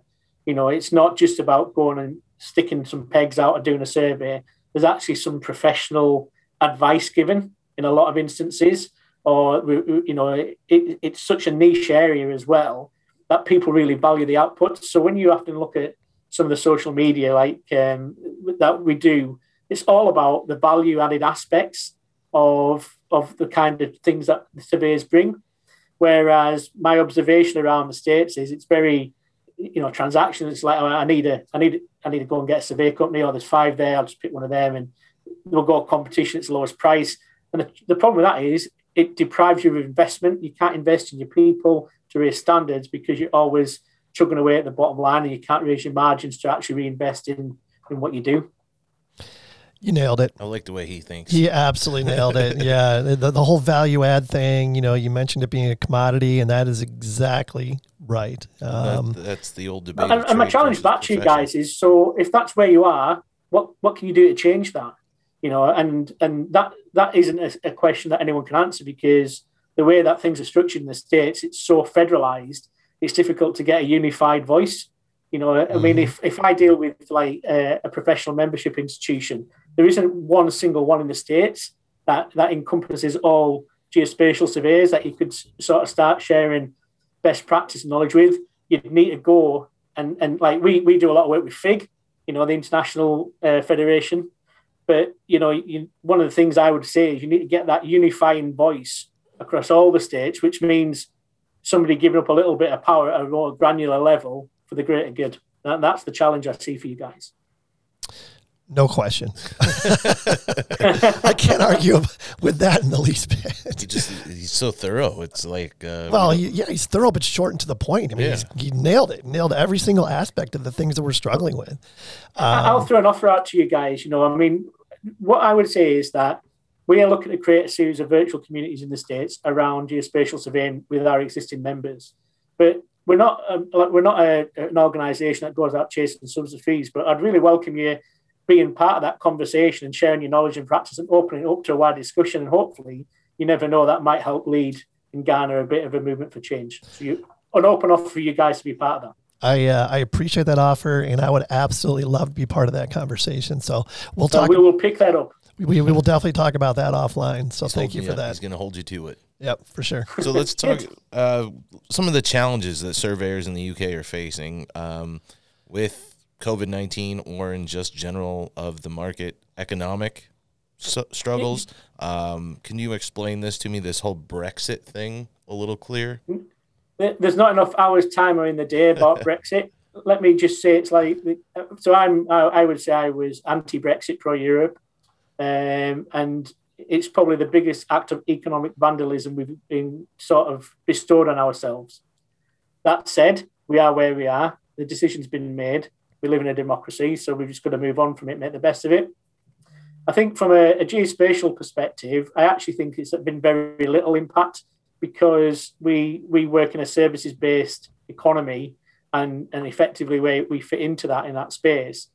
you know it's not just about going and sticking some pegs out or doing a survey there's actually some professional advice given in a lot of instances, or you know, it, it's such a niche area as well that people really value the output. So when you often look at some of the social media like um, that we do, it's all about the value added aspects of of the kind of things that the surveys bring. Whereas my observation around the states is it's very, you know, transactional. It's like oh, I need a, I need, I need to go and get a survey company, or there's five there. I'll just pick one of them, and they'll go competition, it's the lowest price. And the, the problem with that is it deprives you of investment. You can't invest in your people to raise standards because you're always chugging away at the bottom line and you can't raise your margins to actually reinvest in, in what you do. You nailed it. I like the way he thinks. He absolutely nailed it. Yeah. The, the whole value add thing, you know, you mentioned it being a commodity, and that is exactly right. Um, that, that's the old debate. And, and my challenge back to you guys is so if that's where you are, what, what can you do to change that? You know, and and that that isn't a, a, question that anyone can answer because the way that things are structured in the states, it's so federalized. It's difficult to get a unified voice. You know, mm-hmm. I mean, mm-hmm. if if I deal with like a, a professional membership institution, there isn't one single one in the states that that encompasses all geospatial surveys that you could sort of start sharing best practice knowledge with. You'd need to go and and like we we do a lot of work with FIG, you know, the International uh, Federation but you know, you, one of the things I would say is you need to get that unifying voice across all the states, which means somebody giving up a little bit of power at a more granular level for the greater good. That, that's the challenge I see for you guys. No question. I can't argue with that in the least bit. He just he's so thorough. It's like uh, well, he, yeah, he's thorough but short and to the point. I mean, yeah. he nailed it. Nailed every single aspect of the things that we're struggling with. Um, I'll throw an offer out to you guys. You know, I mean, what I would say is that we are looking to create a series of virtual communities in the states around geospatial surveying with our existing members, but we're not um, we're not a, an organisation that goes out chasing subs of fees. But I'd really welcome you being part of that conversation and sharing your knowledge and practice and opening it up to a wide discussion. And hopefully, you never know, that might help lead and garner a bit of a movement for change. So, you, an open offer for you guys to be part of that. I uh, I appreciate that offer, and I would absolutely love to be part of that conversation. So we'll talk. So we will pick that up. We, we will definitely talk about that offline. So He's thank you for up. that. He's going to hold you to it. Yep, for sure. So let's talk uh, some of the challenges that surveyors in the UK are facing um, with COVID nineteen, or in just general of the market economic struggles. Um, can you explain this to me? This whole Brexit thing a little clear. There's not enough hours timer in the day about Brexit. Let me just say it's like so. I'm I would say I was anti-Brexit, pro-Europe, um, and it's probably the biggest act of economic vandalism we've been sort of bestowed on ourselves. That said, we are where we are. The decision's been made we live in a democracy, so we've just got to move on from it, make the best of it. I think from a, a geospatial perspective, I actually think it's been very little impact because we we work in a services based economy and and effectively where we fit into that in that space.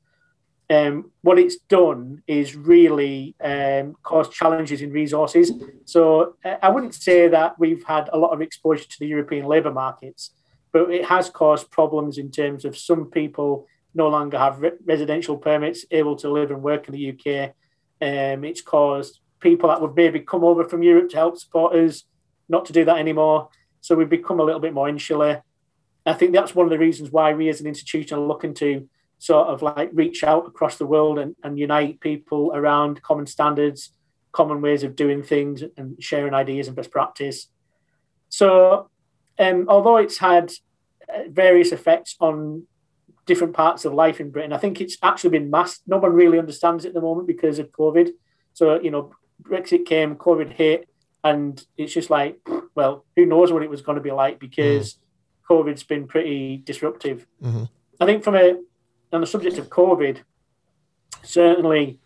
Um, what it's done is really um, caused challenges in resources. So uh, I wouldn't say that we've had a lot of exposure to the European labour markets, but it has caused problems in terms of some people no longer have re- residential permits able to live and work in the UK. Um, it's caused people that would maybe come over from Europe to help support us not to do that anymore. So we've become a little bit more insular. I think that's one of the reasons why we as an institution are looking to sort of like reach out across the world and, and unite people around common standards, common ways of doing things, and sharing ideas and best practice. So, um, although it's had uh, various effects on different parts of life in Britain, I think it's actually been masked. No one really understands it at the moment because of COVID. So, you know, Brexit came, COVID hit, and it's just like, well, who knows what it was going to be like because mm. COVID's been pretty disruptive. Mm-hmm. I think from a on the subject of COVID, certainly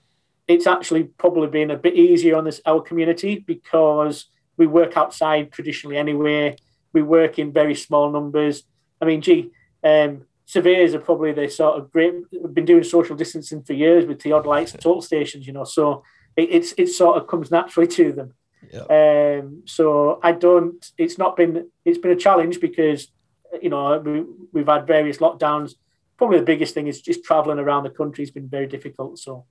it's actually probably been a bit easier on this our community because we work outside traditionally anyway. We work in very small numbers. I mean, gee, um, surveyors are probably the sort of great. We've been doing social distancing for years with theodolites and total stations, you know. So it, it's it sort of comes naturally to them. Yep. Um, so I don't. It's not been. It's been a challenge because you know we, we've had various lockdowns probably the biggest thing is just traveling around the country has been very difficult. So,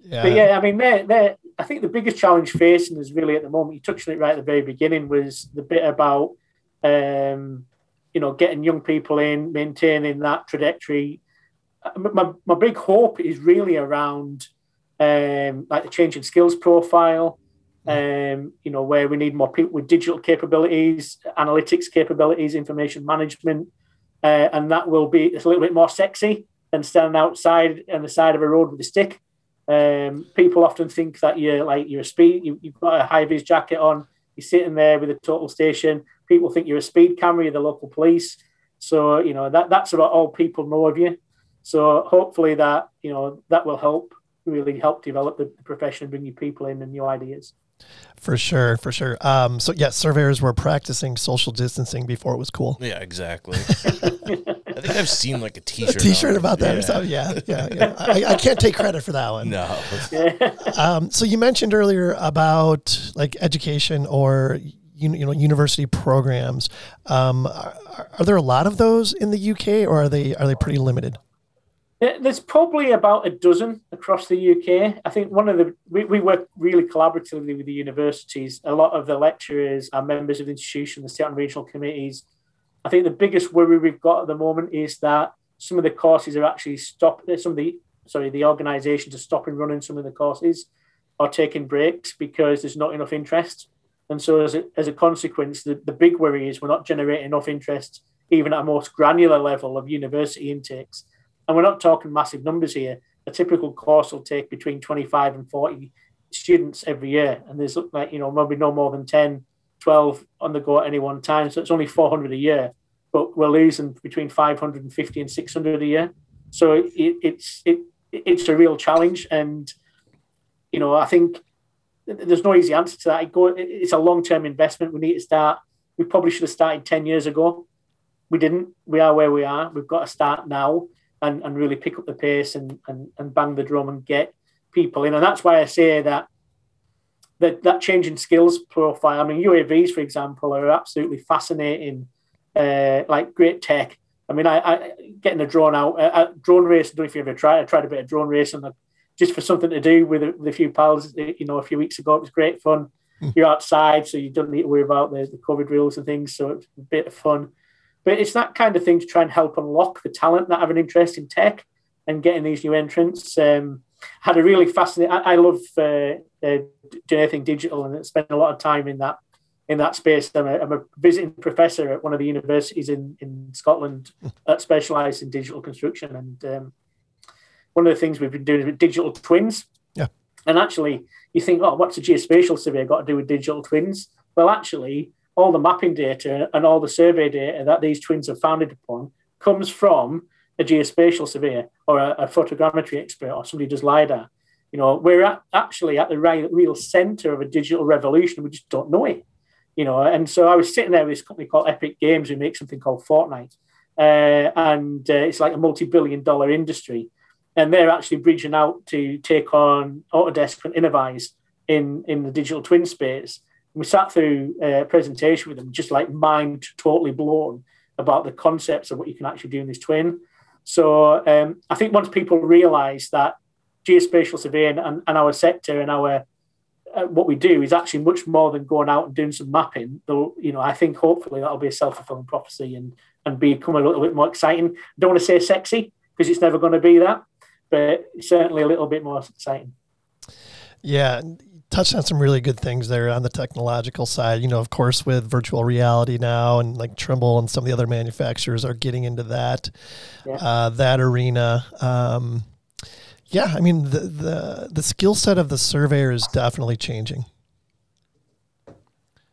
yeah. but yeah, I mean, they're, they're, I think the biggest challenge facing is really at the moment. You touched on it right at the very beginning was the bit about, um, you know, getting young people in, maintaining that trajectory. Uh, my, my big hope is really around um, like the change in skills profile. Um, you know, where we need more people with digital capabilities, analytics capabilities, information management, uh, and that will be a little bit more sexy than standing outside on the side of a road with a stick. Um, people often think that you're like you're a speed, you, have got a high vis jacket on, you're sitting there with a total station. People think you're a speed camera, you're the local police. So you know that that's about all people know of you. So hopefully that you know that will help really help develop the profession bring new people in and new ideas. For sure, for sure. Um, so yes, surveyors were practicing social distancing before it was cool. Yeah, exactly. I think I've seen like a T-shirt. A T-shirt about that yeah. or something. Yeah, yeah. yeah. I, I, can't take credit for that one. No. um, so you mentioned earlier about like education or you, know university programs. Um, are, are there a lot of those in the UK, or are they are they pretty limited? There's probably about a dozen across the UK. I think one of the we, we work really collaboratively with the universities. A lot of the lecturers are members of the institution, the state and regional committees. I think the biggest worry we've got at the moment is that some of the courses are actually stopped. Some of the sorry, the organisations are stopping running some of the courses or taking breaks because there's not enough interest. And so, as a, as a consequence, the, the big worry is we're not generating enough interest, even at a most granular level of university intakes and we're not talking massive numbers here. A typical course will take between 25 and 40 students every year. And there's like, you know, maybe no more than 10, 12 on the go at any one time. So it's only 400 a year, but we're losing between 550 and 600 a year. So it, it's, it, it's a real challenge. And, you know, I think there's no easy answer to that. It's a long-term investment. We need to start. We probably should have started 10 years ago. We didn't. We are where we are. We've got to start now and, and really pick up the pace and, and, and bang the drum and get people in. And that's why I say that that, that change in skills profile. I mean, UAVs, for example, are absolutely fascinating, uh, like great tech. I mean, I, I getting a drone out, a, drone race. I don't know if you ever tried. I tried a bit of drone racing just for something to do with a, with a few pals. You know, a few weeks ago, it was great fun. Mm. You're outside, so you don't need to worry about the, the COVID rules and things. So it's a bit of fun. But it's that kind of thing to try and help unlock the talent that have an interest in tech and getting these new entrants. Um, had a really fascinating. I, I love uh, uh, doing anything digital and spend a lot of time in that in that space. I'm a, I'm a visiting professor at one of the universities in in Scotland that specialises in digital construction. And um, one of the things we've been doing is digital twins. Yeah. And actually, you think, oh, what's a geospatial survey got to do with digital twins? Well, actually, all the mapping data and all the survey data that these twins are founded upon comes from a geospatial surveyor or a, a photogrammetry expert or somebody who does LIDAR. You know, we're at, actually at the right, real center of a digital revolution. We just don't know it. You know, and so I was sitting there with this company called Epic Games who make something called Fortnite. uh, and uh, it's like a multi-billion-dollar industry, and they're actually bridging out to take on Autodesk and Innovyze in in the digital twin space. We sat through a presentation with them, just like mind totally blown about the concepts of what you can actually do in this twin. So um, I think once people realise that geospatial surveying and, and our sector and our uh, what we do is actually much more than going out and doing some mapping. Though you know, I think hopefully that'll be a self fulfilling prophecy and and become a little bit more exciting. Don't want to say sexy because it's never going to be that, but certainly a little bit more exciting. Yeah, touched on some really good things there on the technological side. You know, of course, with virtual reality now, and like Trimble and some of the other manufacturers are getting into that yeah. uh, that arena. Um, yeah, I mean the the the skill set of the surveyor is definitely changing.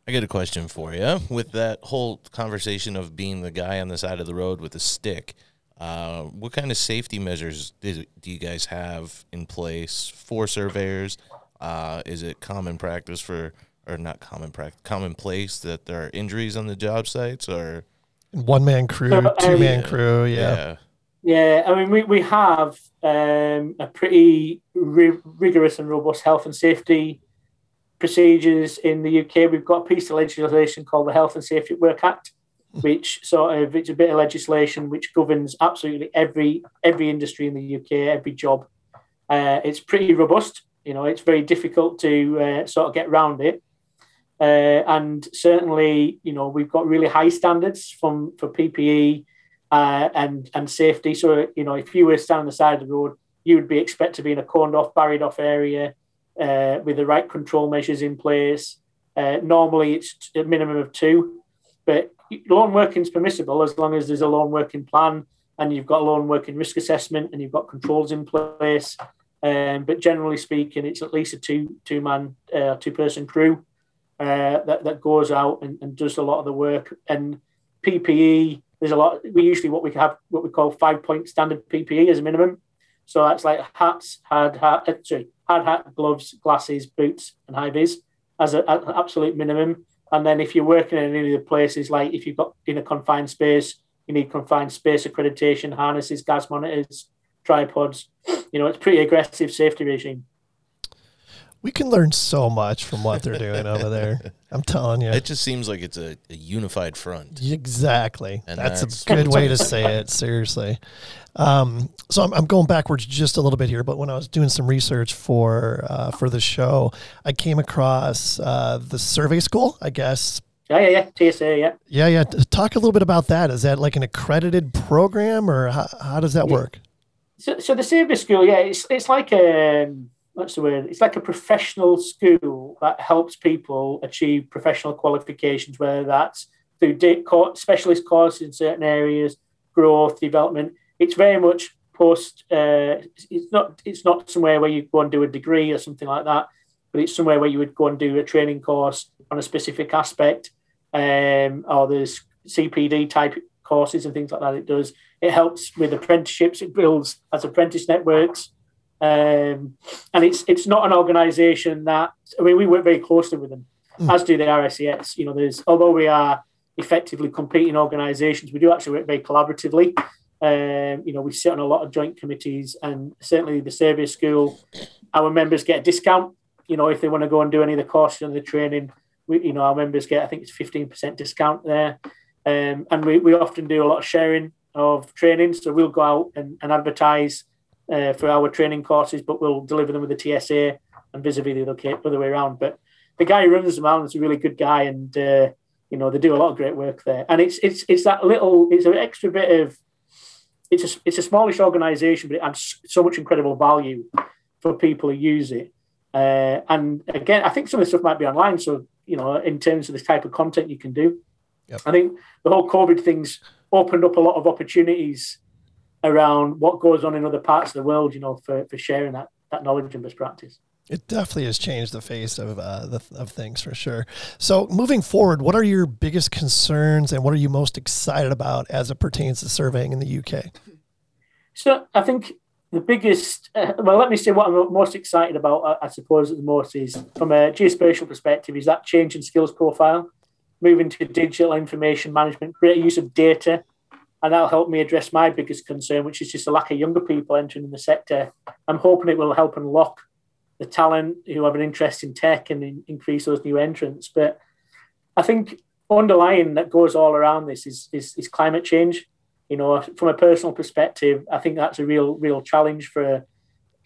I got a question for you. With that whole conversation of being the guy on the side of the road with a stick, uh, what kind of safety measures do, do you guys have in place for surveyors? Uh, is it common practice for, or not common practice, commonplace that there are injuries on the job sites, or one man crew, two man crew? Yeah. yeah. Yeah, I mean, we, we have um, a pretty ri- rigorous and robust health and safety procedures in the UK. We've got a piece of legislation called the Health and Safety at Work Act, which sort of it's a bit of legislation which governs absolutely every every industry in the UK, every job. Uh, it's pretty robust. You know, it's very difficult to uh, sort of get around it. Uh, and certainly, you know, we've got really high standards from for PPE uh, and and safety. So you know, if you were standing on the side of the road, you would be expected to be in a corned off, buried off area uh, with the right control measures in place. Uh, normally, it's a minimum of two, but lone working is permissible as long as there's a lone working plan and you've got a lone working risk assessment and you've got controls in place. Um, but generally speaking, it's at least a two two man uh, two person crew uh, that that goes out and, and, does a lot of the work. And PPE there's a lot. We usually what we have what we call five point standard PPE as a minimum. So that's like hats, hard hat, uh, sorry, hard hat, gloves, glasses, boots, and high vis as an absolute minimum. And then if you're working in any of the places, like if you've got in a confined space, you need confined space accreditation, harnesses, gas monitors, tripods. You know, it's pretty aggressive safety regime. We can learn so much from what they're doing over there. I'm telling you. It just seems like it's a, a unified front. Exactly. That's, that's, a good way to say it. Seriously. Um, so I'm, I'm, going backwards just a little bit here, but when I was doing some research for uh, for the show, I came across uh, the survey school. I guess. Yeah, yeah, yeah. TSA, yeah. Yeah, yeah. Talk a little bit about that. Is that like an accredited program, or how, how does that work? So, so the survey school, yeah, it's it's like a um, what's the word? It's like a professional school that helps people achieve professional qualifications, whether that's through specialist courses in certain areas, growth, development. It's very much post. Uh, it's not. It's not somewhere where you go and do a degree or something like that, but it's somewhere where you would go and do a training course on a specific aspect, um, or there's CPD type courses and things like that. It does. It helps with apprenticeships. It builds as apprentice networks. Um, and it's it's not an organisation that I mean we work very closely with them, mm. as do the RICS. You know, there's although we are effectively competing organisations, we do actually work very collaboratively. Um, you know, we sit on a lot of joint committees, and certainly the service school, our members get a discount. You know, if they want to go and do any of the courses and the training, we, you know, our members get I think it's fifteen percent discount there, um, and we, we often do a lot of sharing of training. So we'll go out and, and advertise uh, for our training courses, but we'll deliver them with the TSA and vis-a-vis the other, other way around. But the guy who runs them out is a really good guy, and uh, you know they do a lot of great work there. And it's it's it's that little, it's an extra bit of, it's a it's a smallish organisation, but it adds so much incredible value for people who use it. Uh, and again, I think some of the stuff might be online. So you know, in terms of the type of content you can do, yep. I think the whole COVID things opened up a lot of opportunities around what goes on in other parts of the world, you know, for, for sharing that, that knowledge and best practice. It definitely has changed the face of uh, the, of things for sure. So, moving forward, what are your biggest concerns and what are you most excited about as it pertains to surveying in the UK? So, I think the biggest, uh, well, let me say what I'm most excited about, I, I suppose, at the most is from a geospatial perspective, is that change in skills profile, moving to digital information management, greater use of data, and that'll help me address my biggest concern, which is just a lack of younger people entering the sector. I'm hoping it will help unlock the talent who have an interest in tech and in, increase those new entrants. But I think underlying that goes all around this is, is, is climate change. You know, from a personal perspective, I think that's a real real challenge for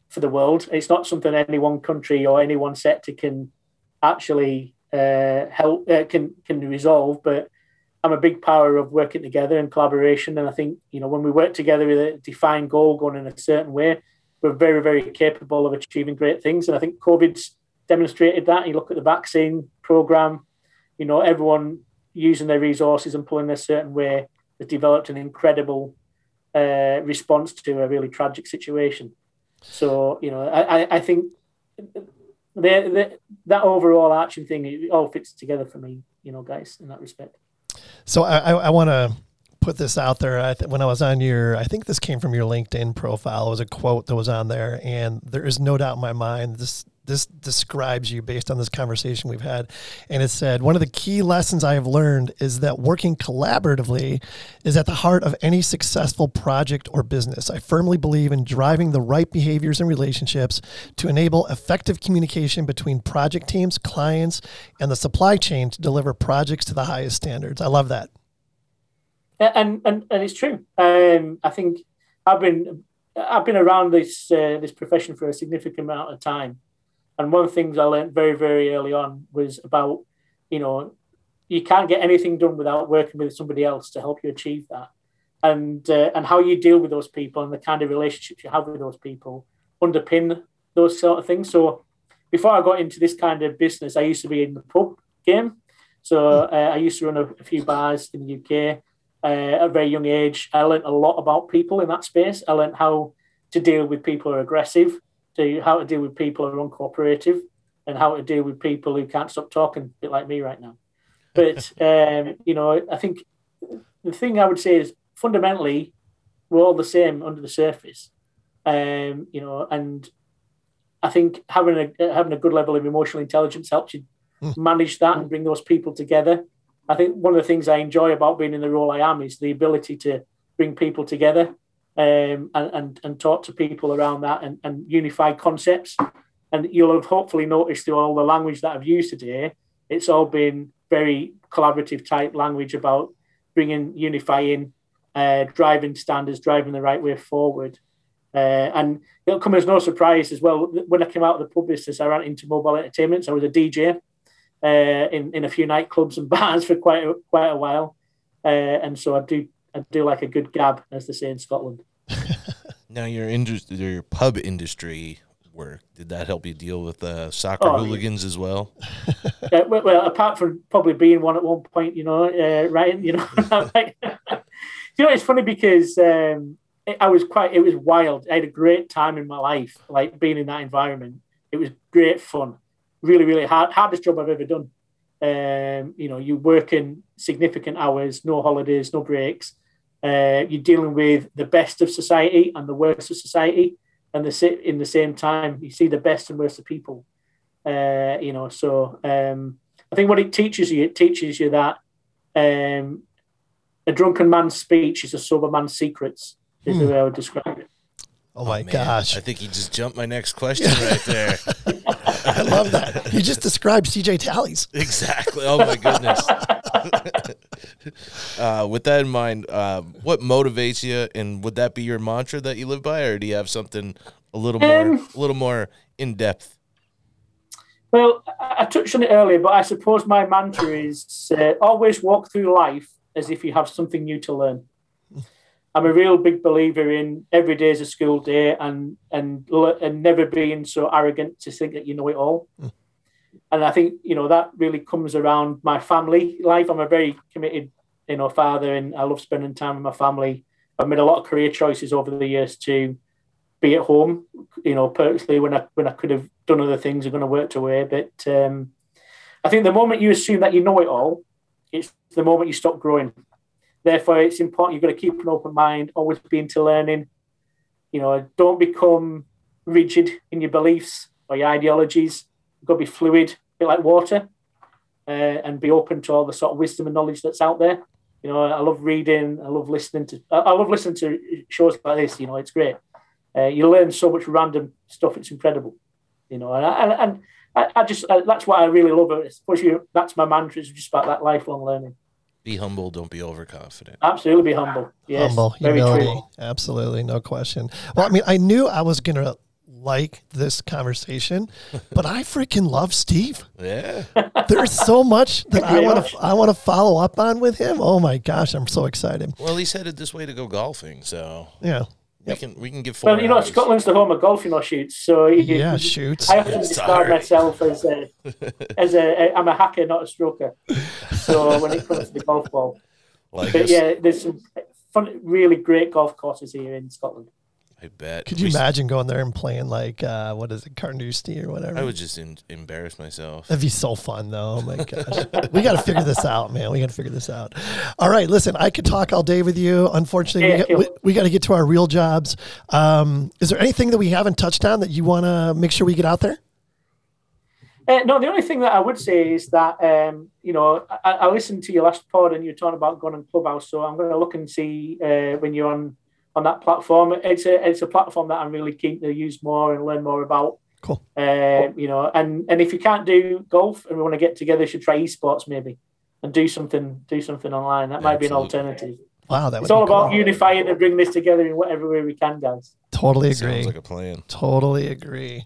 for the world. It's not something any one country or any one sector can actually uh, help uh, can can resolve. But I'm a big power of working together and collaboration. And I think you know when we work together with a defined goal going in a certain way, we're very very capable of achieving great things. And I think COVID's demonstrated that. You look at the vaccine program, you know everyone using their resources and pulling a certain way has developed an incredible uh, response to a really tragic situation. So you know, I, I think that overall arching thing it all fits together for me. You know, guys, in that respect. So I, I, I want to put this out there. I th- when I was on your, I think this came from your LinkedIn profile. It was a quote that was on there, and there is no doubt in my mind this this describes you based on this conversation we've had. And it said, One of the key lessons I have learned is that working collaboratively is at the heart of any successful project or business. I firmly believe in driving the right behaviors and relationships to enable effective communication between project teams, clients, and the supply chain to deliver projects to the highest standards. I love that. And and, and it's true. Um, I think I've been I've been around this uh, this profession for a significant amount of time, and one of the things I learned very, very early on was about, you know, you can't get anything done without working with somebody else to help you achieve that. And uh, and how you deal with those people and the kind of relationships you have with those people underpin those sort of things. So before I got into this kind of business, I used to be in the pub game. So uh, I used to run a, a, few bars in the UK uh, at a very young age. I learned a lot about people in that space. I learned how to deal with people who are aggressive how to deal with people who are uncooperative and how to deal with people who can't stop talking, a bit like me right now. But um, you know, I think the thing I would say is fundamentally we're all the same under the surface. Um, you know, and I think having a having a good level of emotional intelligence helps you mm. manage that and bring those people together. I think one of the things I enjoy about being in the role I am is the ability to bring people together um, and, and, and talk to people around that and, and unify concepts. And you'll have hopefully noticed through all the language that I've used today, it's all been very collaborative type language about bringing, unifying, uh, driving standards, driving the right way forward. Uh, and it'll come as no surprise as well. When I came out of the pub business, I ran into mobile entertainment. So I was a DJ uh, in in a few nightclubs and bars for quite a, quite a while, uh, and so I do I do like a good gab, as they say in Scotland. now your industry, your pub industry work, did that help you deal with uh, soccer oh, hooligans yeah. as well? yeah, well, well, apart from probably being one at one point, you know, uh, Ryan, you know, like, you know, it's funny because um, it, I was quite, it was wild. I had a great time in my life, like being in that environment. It was great fun, really, really hard, hardest job I've ever done. Um, you know, you work in significant hours, no holidays, no breaks. Uh, you're dealing with the best of society and the worst of society, and the in the same time you see the best and worst of people. Uh, you know, so um, I think what it teaches you, it teaches you that um, a drunken man's speech is a sober man's secrets. Is hmm. the way I would describe it. Oh my oh, gosh! I think he just jumped my next question right there. I love that. You just described CJ Tallies. Exactly. Oh my goodness. uh, with that in mind, uh, what motivates you, and would that be your mantra that you live by, or do you have something a little more, um, a little more in depth? Well, I touched on it earlier, but I suppose my mantra is uh, always walk through life as if you have something new to learn. I'm a real big believer in every day is a school day and and and never being so arrogant to think that you know it all. Mm. And I think you know that really comes around my family life. I'm a very committed, you know, father, and I love spending time with my family. I've made a lot of career choices over the years to be at home, you know, purposely when I when I could have done other things, I'm going to work away. But um, I think the moment you assume that you know it all, it's the moment you stop growing. Therefore, it's important. You've got to keep an open mind, always be into learning. You know, don't become rigid in your beliefs or your ideologies. You've got to be fluid, a bit like water, uh, and be open to all the sort of wisdom and knowledge that's out there. You know, I love reading. I love listening to. I, I love listening to shows like this. You know, it's great. Uh, you learn so much random stuff. It's incredible. You know, and I, and, and I, I just I, that's what I really love. It. Especially that's my mantra. It's just about that lifelong learning. Be humble. Don't be overconfident. Absolutely, be humble. Yes, Humble, very humility. true. Absolutely, no question. Well, I mean, I knew I was gonna like this conversation, but I freaking love Steve. Yeah. There's so much that I want to I want to follow up on with him. Oh my gosh, I'm so excited. Well, he's headed this way to go golfing, so Yeah, we can we can give four. Well, you know, hours. Scotland's the home of golf, you know, shoots. So you- yeah, shoots. I often It's describe myself as a, as a, I'm a hacker, not a stroker. So when it comes to the golf ball, Like but us. yeah, there's some fun, really great golf courses here in Scotland. I bet. Could you We s- imagine going there and playing like uh, what is it, Carnoustie or whatever? I would just in, embarrass myself. That'd be so fun, though. Oh my gosh, we got to figure this out, man. We got to figure this out. All right, listen, I could talk all day with you. Unfortunately, Yeah, we, got, we, we got to get to our real jobs. Um, is there anything that we haven't touched on that you want to make sure we get out there? Uh, no, the only thing that I would say is that um, you know I, I listened to your last pod and you were talking about going on Clubhouse, so I'm going to look and see uh, when you're on on that platform. It's a it's a platform that I'm really keen to use more and learn more about. Cool. Uh, you know, and and if you can't do golf and we want to get together, you should try esports maybe and do something do something online. That might be an alternative. Wow, that It's all about cool. unifying and bringing this together in whatever way we can, guys. Totally agree. Sounds like a plan. totally agree.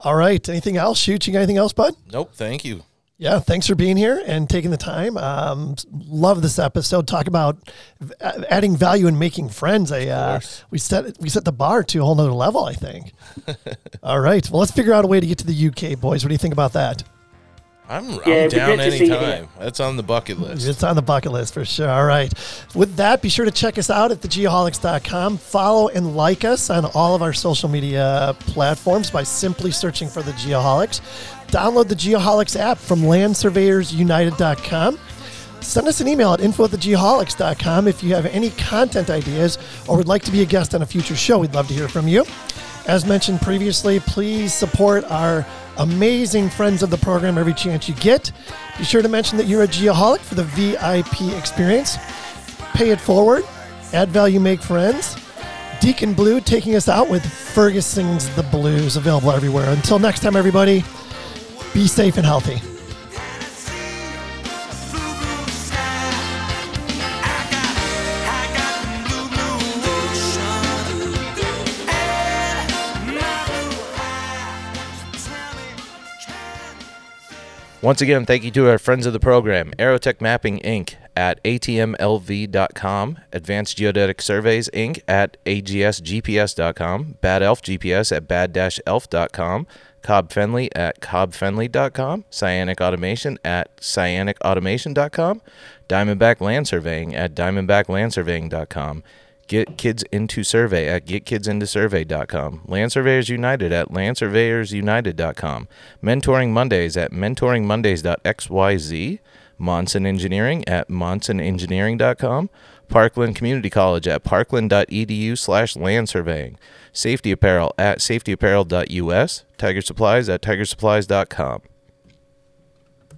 All right, anything else? Shoot, you got anything else, bud? Nope. Thank you. Yeah, thanks for being here and taking the time. Um, love this episode. Talk about v- adding value and making friends. I, uh, we set we set the bar to a whole nother level. I think. All right, well, let's figure out a way to get to the UK, boys. What do you think about that? I'm, Yeah, I'm down great to see you anytime. That's on the bucket list. It's on the bucket list for sure. All right. With that, be sure to check us out at thegeoholics.com. Follow and like us on all of our social media platforms by simply searching for the Geoholics. Download the Geoholics app from landsurveyorsunited.com. Send us an email at info at thegeoholics.com if you have any content ideas or would like to be a guest on a future show. We'd love to hear from you. As mentioned previously, please support our amazing friends of the program every chance you get. Be sure to mention that you're a Geoholic for the VIP experience. Pay it forward, add value, make friends. Deacon Blue taking us out with Fergus Sings the Blues, available everywhere. Until next time, everybody, be safe and healthy. Once again, thank you to our friends of the program, Aerotech Mapping Inc. at atmlv.com, Advanced Geodetic Surveys Inc. at agsgps.com, Bad Elf GPS at bad-elf.com, Cobb Fenley at cobbfenley.com, Cyanic Automation at cyanicautomation.com, Diamondback Land Surveying at diamondbacklandsurveying.com, Get Kids Into Survey at getkidsintosurvey.com. Land Surveyors United at landsurveyorsunited.com. Mentoring Mondays at mentoringmondays.xyz. Monson Engineering at monsonengineering.com. Parkland Community College at parkland.edu slash land surveying. Safety Apparel at safetyapparel.us. Tiger Supplies at tigersupplies.com.